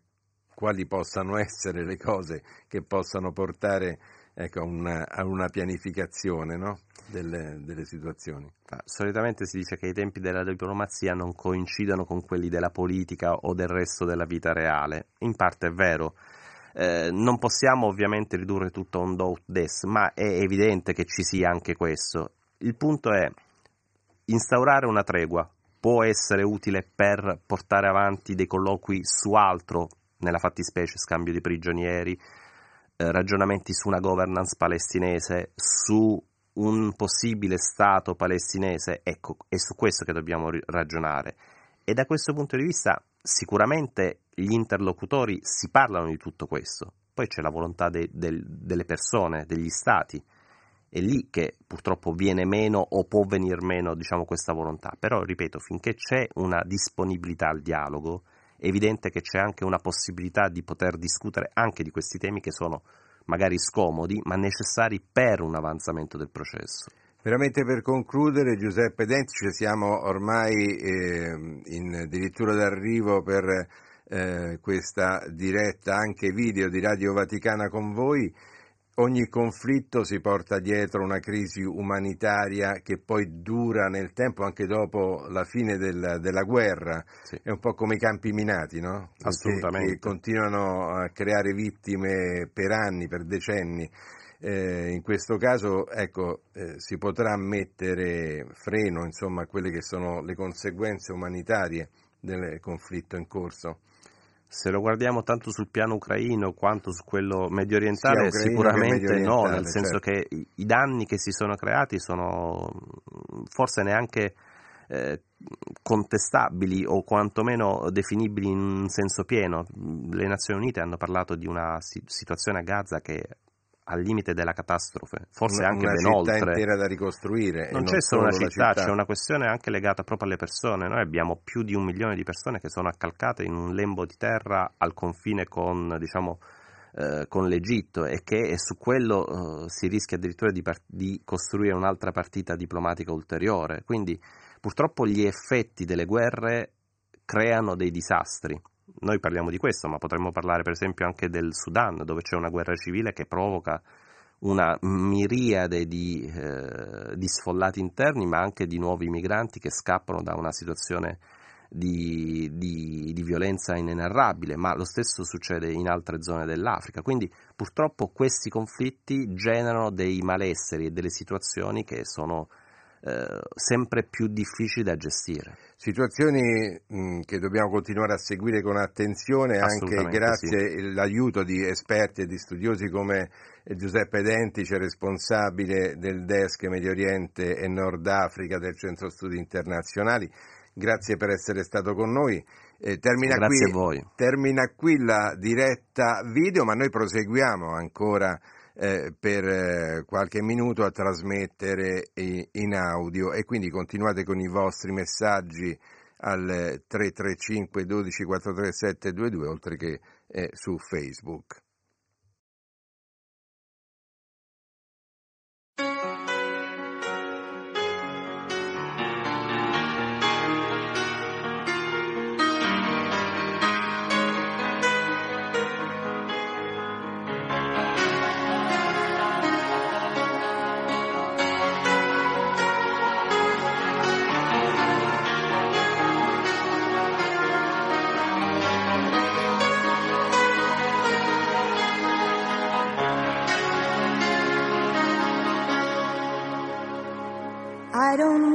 quali possano essere le cose che possano portare ecco, una, a una pianificazione no? delle, delle situazioni. Solitamente si dice che i tempi della diplomazia non coincidono con quelli della politica o del resto della vita reale. In parte è vero. Eh, non possiamo ovviamente ridurre tutto a un do des, ma è evidente che ci sia anche questo. Il punto è instaurare una tregua può essere utile per portare avanti dei colloqui su altro, nella fattispecie scambio di prigionieri, eh, ragionamenti su una governance palestinese, su un possibile Stato palestinese, ecco, è su questo che dobbiamo ragionare. E da questo punto di vista sicuramente gli interlocutori si parlano di tutto questo, poi c'è la volontà de- del- delle persone, degli Stati, è lì che purtroppo viene meno o può venir meno diciamo, questa volontà, però ripeto, finché c'è una disponibilità al dialogo, è evidente che c'è anche una possibilità di poter discutere anche di questi temi che sono magari scomodi, ma necessari per un avanzamento del processo. Veramente per concludere, Giuseppe Dentice, siamo ormai eh, in addirittura d'arrivo per eh, questa diretta anche video di Radio Vaticana con voi. Ogni conflitto si porta dietro una crisi umanitaria che poi dura nel tempo anche dopo la fine del, della guerra. Sì. È un po' come i campi minati, no? Assolutamente. Che, che continuano a creare vittime per anni, per decenni. Eh, in questo caso ecco, eh, si potrà mettere freno insomma, a quelle che sono le conseguenze umanitarie del conflitto in corso. Se lo guardiamo tanto sul piano ucraino quanto su quello medio orientale, sicuramente medio no, nel senso certo. che i, i danni che si sono creati sono forse neanche eh, contestabili o quantomeno definibili in senso pieno. Le Nazioni Unite hanno parlato di una situazione a Gaza che al limite della catastrofe, forse una, anche una ben oltre. Una città intera da ricostruire. Non c'è solo una città, città, c'è una questione anche legata proprio alle persone. Noi abbiamo più di un milione di persone che sono accalcate in un lembo di terra al confine con, diciamo, eh, con l'Egitto e che e su quello eh, si rischia addirittura di, part- di costruire un'altra partita diplomatica ulteriore. Quindi purtroppo gli effetti delle guerre creano dei disastri noi parliamo di questo, ma potremmo parlare per esempio anche del Sudan, dove c'è una guerra civile che provoca una miriade di, eh, di sfollati interni, ma anche di nuovi migranti che scappano da una situazione di, di, di, violenza inenarrabile, ma lo stesso succede in altre zone dell'Africa. Quindi purtroppo questi conflitti generano dei malesseri e delle situazioni che sono eh, sempre più difficili da gestire. Situazioni mh, che dobbiamo continuare a seguire con attenzione anche grazie sì. all'aiuto di esperti e di studiosi come Giuseppe Dentice, responsabile del desk Medio Oriente e Nord Africa del Centro Studi Internazionali. Grazie per essere stato con noi. Eh, termina, qui, termina qui la diretta video, ma noi proseguiamo ancora eh, per eh, qualche minuto a trasmettere in audio e quindi continuate con i vostri messaggi al 335 12 437 22 oltre che eh, su Facebook.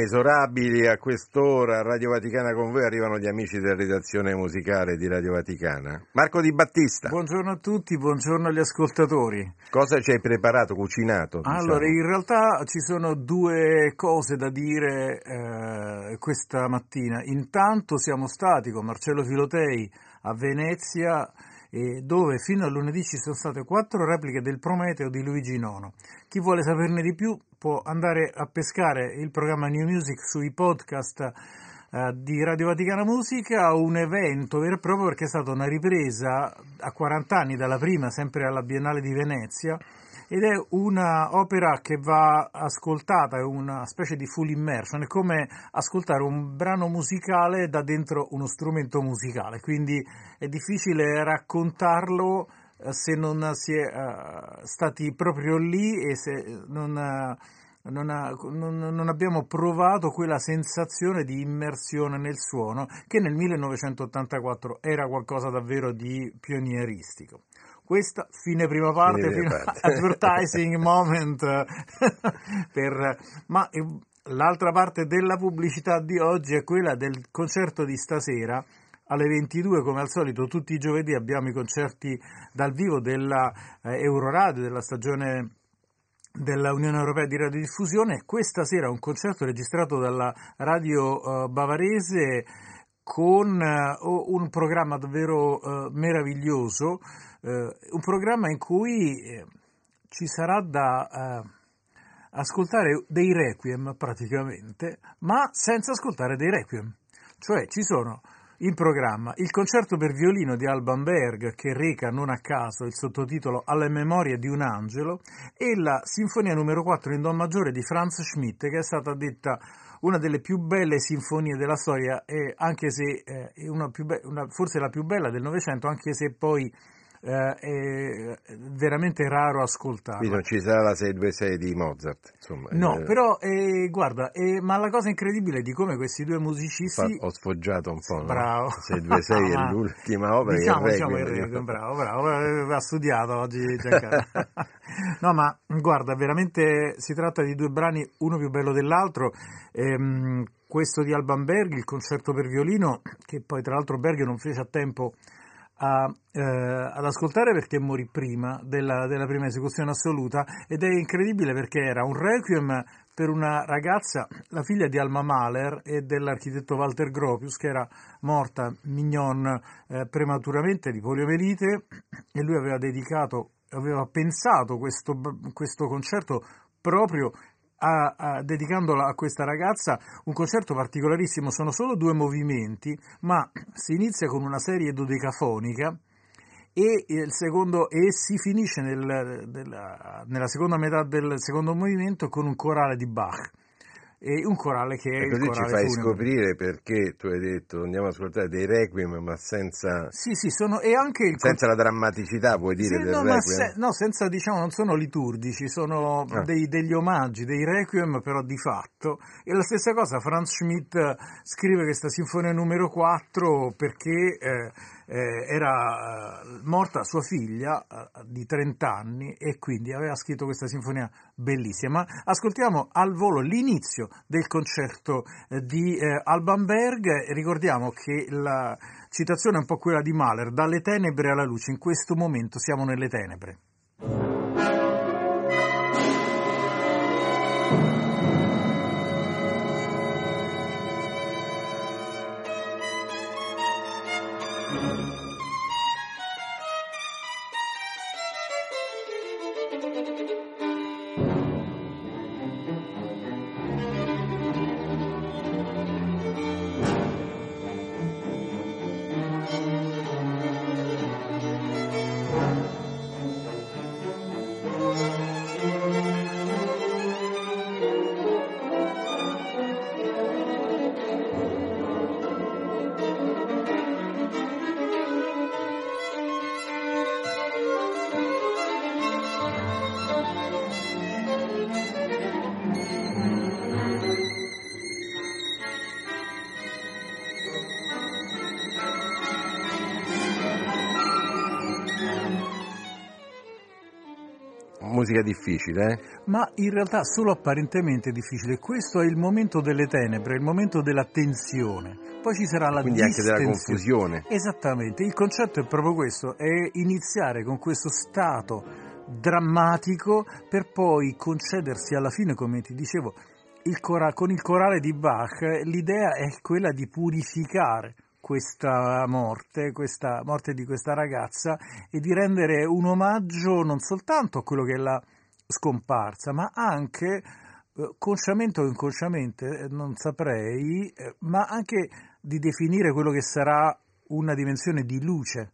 Inesorabili a quest'ora Radio Vaticana con voi arrivano gli amici della redazione musicale di Radio Vaticana. Marco Di Battista. Buongiorno a tutti, buongiorno agli ascoltatori. Cosa ci hai preparato, cucinato? Diciamo? Allora, in realtà ci sono due cose da dire eh, questa mattina. Intanto siamo stati con Marcello Filotei a Venezia dove fino a lunedì ci sono state quattro repliche del Prometeo di Luigi Nono. Chi vuole saperne di più può andare a pescare il programma New Music sui podcast eh, di Radio Vaticana Musica, un evento vero e proprio perché è stata una ripresa a 40 anni dalla prima, sempre alla Biennale di Venezia, ed è un'opera che va ascoltata, è una specie di full immersion, è come ascoltare un brano musicale da dentro uno strumento musicale, quindi è difficile raccontarlo eh, se non si è uh, stati proprio lì e se non, uh, non, ha, non, non, abbiamo provato quella sensazione di immersione nel suono che nel 1984 era qualcosa davvero di pionieristico. Questa fine prima parte, fine prima parte. advertising moment, per, ma l'altra parte della pubblicità di oggi è quella del concerto di stasera alle 22 come al solito tutti i giovedì abbiamo i concerti dal vivo della eh, Euroradio della stagione della Unione Europea di Radiodiffusione questa sera un concerto registrato dalla radio eh, bavarese con eh, un programma davvero eh, meraviglioso un programma in cui eh, ci sarà da eh, ascoltare dei requiem praticamente, ma senza ascoltare dei requiem. Cioè ci sono in programma il concerto per violino di Alban Berg che reca non a caso il sottotitolo Alle memorie di un angelo e la sinfonia numero 4 in do maggiore di Franz Schmidt che è stata detta una delle più belle sinfonie della storia, eh, anche se eh, una be- una, forse la più bella del Novecento, anche se poi eh, è veramente raro ascoltarla. Quindi non ci sarà la 626 di Mozart, insomma. No, eh, però eh, guarda, eh, ma la cosa incredibile è di come questi due musicisti... Ho sfoggiato un po'. Bravo. No? 626 è l'ultima opera diciamo, che diciamo Requiem, bravo, bravo, ha studiato oggi Giancarlo. no, ma guarda, veramente si tratta di due brani, uno più bello dell'altro. Ehm, questo di Alban Berg, il concerto per violino, che poi tra l'altro Berg non fece a tempo a, eh, ad ascoltare perché morì prima della, della, prima esecuzione assoluta ed è incredibile perché era un requiem per una ragazza, la figlia di Alma Mahler e dell'architetto Walter Gropius che era morta mignon eh, prematuramente di poliomelite e lui aveva dedicato, aveva pensato questo, questo concerto proprio a, a, dedicandola a questa ragazza un concerto particolarissimo. Sono solo due movimenti, ma si inizia con una serie dodecafonica e, secondo, e si finisce nel, della, nella seconda metà del secondo movimento con un corale di Bach e un corale che è e così il corale ci fai funebre. scoprire perché tu hai detto andiamo ad ascoltare dei requiem ma senza, sì, sì, sono, e anche il senza la drammaticità puoi dire sì, del no, requiem se, no, senza diciamo non sono liturgici sono Ah. dei, degli omaggi dei requiem però di fatto e la stessa cosa Franz Schmidt scrive questa sinfonia numero 4 perché eh, eh, era eh, morta sua figlia eh, di 30 anni e quindi aveva scritto questa sinfonia bellissima. Ma ascoltiamo al volo l'inizio del concerto eh, di eh, Alban Berg. Ricordiamo che la citazione è un po' quella di Mahler, dalle tenebre alla luce. In questo momento siamo nelle tenebre. Musica difficile, eh? Ma in realtà solo apparentemente difficile. Questo è il momento delle tenebre, il momento della tensione. Poi ci sarà la Quindi anche della confusione. Esattamente, il concetto è proprio questo, è iniziare con questo stato drammatico per poi concedersi alla fine, come ti dicevo, il cora- con il corale di Bach l'idea è quella di purificare questa morte, questa morte di questa ragazza e di rendere un omaggio non soltanto a quello che è la scomparsa, ma anche eh, consciamente o inconsciamente, eh, non saprei, eh, ma anche di definire quello che sarà una dimensione di luce,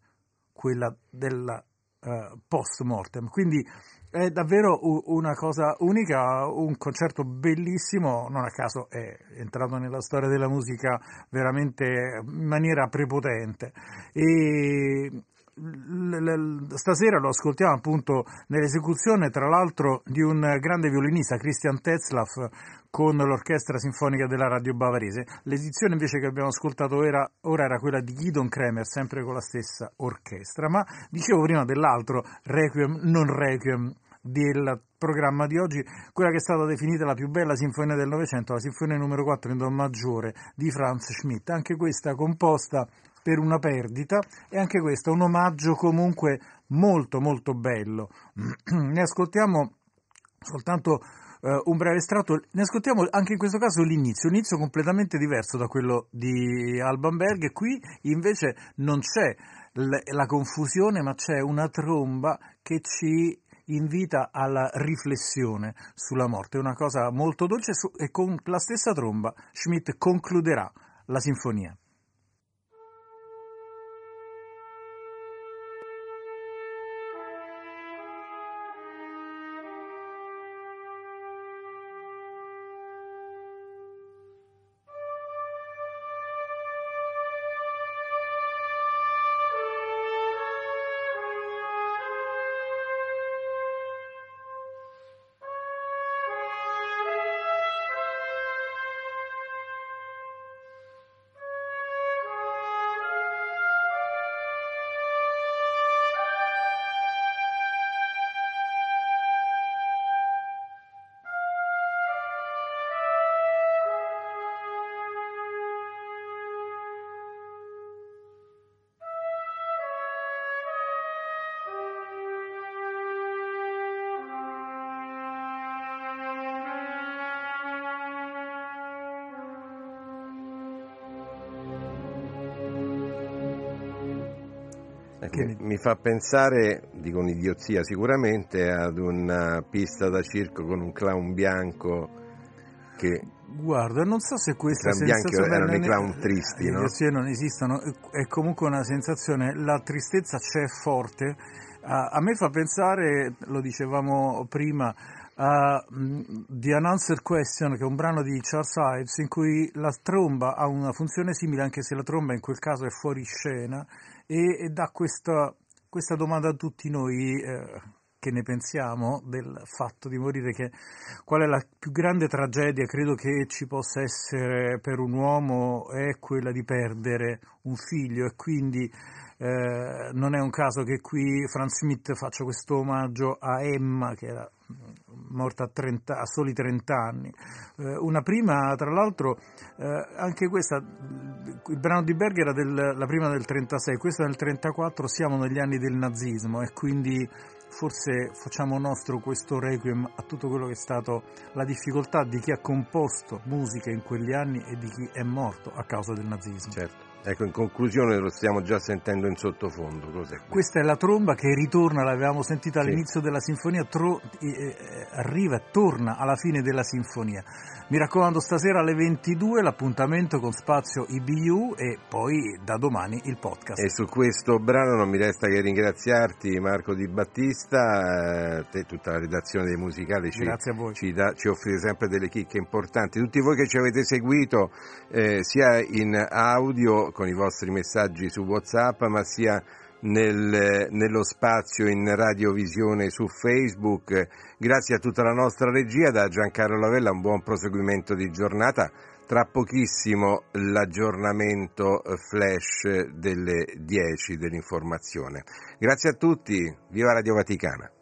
quella della uh, post mortem. Quindi è davvero una cosa unica, un concerto bellissimo, non a caso è entrato nella storia della musica veramente in maniera prepotente. E stasera lo ascoltiamo appunto nell'esecuzione tra l'altro di un grande violinista Christian Tetzlaff con l'orchestra sinfonica della radio bavarese l'edizione invece che abbiamo ascoltato era, ora era quella di Gidon Kremer sempre con la stessa orchestra ma dicevo prima dell'altro Requiem non Requiem del programma di oggi, quella che è stata definita la più bella sinfonia del Novecento, la sinfonia numero 4 in Do maggiore di Franz Schmidt, anche questa composta per una perdita e anche questo un omaggio comunque molto molto bello. ne ascoltiamo soltanto uh, un breve estratto, ne ascoltiamo anche in questo caso l'inizio, un inizio completamente diverso da quello di Alban Berg. E qui invece non c'è la confusione ma c'è una tromba che ci invita alla riflessione sulla morte, una cosa molto dolce e con la stessa tromba Schmidt concluderà la sinfonia. Che mi fa pensare, dico un'idiozia sicuramente, ad una pista da circo con un clown bianco che... Guarda, non so se questa sensazione... erano i clown tristi, no? Le non esistono, è comunque una sensazione, la tristezza c'è forte. A me fa pensare, lo dicevamo prima, a The Unanswered Question, che è un brano di Charles Ives, in cui la tromba ha una funzione simile, anche se la tromba in quel caso è fuori scena, e, e dà questa, questa, domanda a tutti noi eh, che ne pensiamo del fatto di morire, che qual è la più grande tragedia credo che ci possa essere per un uomo è quella di perdere un figlio e quindi eh, non è un caso che qui Franz Schmidt faccia questo omaggio a Emma che era morta a, 30, a soli 30 anni. Eh, una prima, tra l'altro, eh, anche questa, il brano di Berg era del, la prima del 36, questa del 34, siamo negli anni del nazismo e quindi forse facciamo nostro questo requiem a tutto quello che è stato la difficoltà di chi ha composto musica in quegli anni e di chi è morto a causa del nazismo. Certo. Ecco, in conclusione lo stiamo già sentendo in sottofondo. Cos'è? Questa è la tromba che ritorna, l'avevamo sentita all'inizio sì. della sinfonia, tro- eh, arriva e torna alla fine della sinfonia. Mi raccomando, stasera alle 22 l'appuntamento con Spazio IBU e poi da domani il podcast. E su questo brano non mi resta che ringraziarti Marco Di Battista, eh, te tutta la redazione dei musicali ci, ci, da, ci offrite sempre delle chicche importanti. Tutti voi che ci avete seguito eh, sia in audio con i vostri messaggi su Whatsapp ma sia nel, nello spazio in radiovisione su Facebook. Grazie a tutta la nostra regia, da Giancarlo Lavella un buon proseguimento di giornata. Tra pochissimo l'aggiornamento flash delle 10 dell'informazione. Grazie a tutti, viva Radio Vaticana.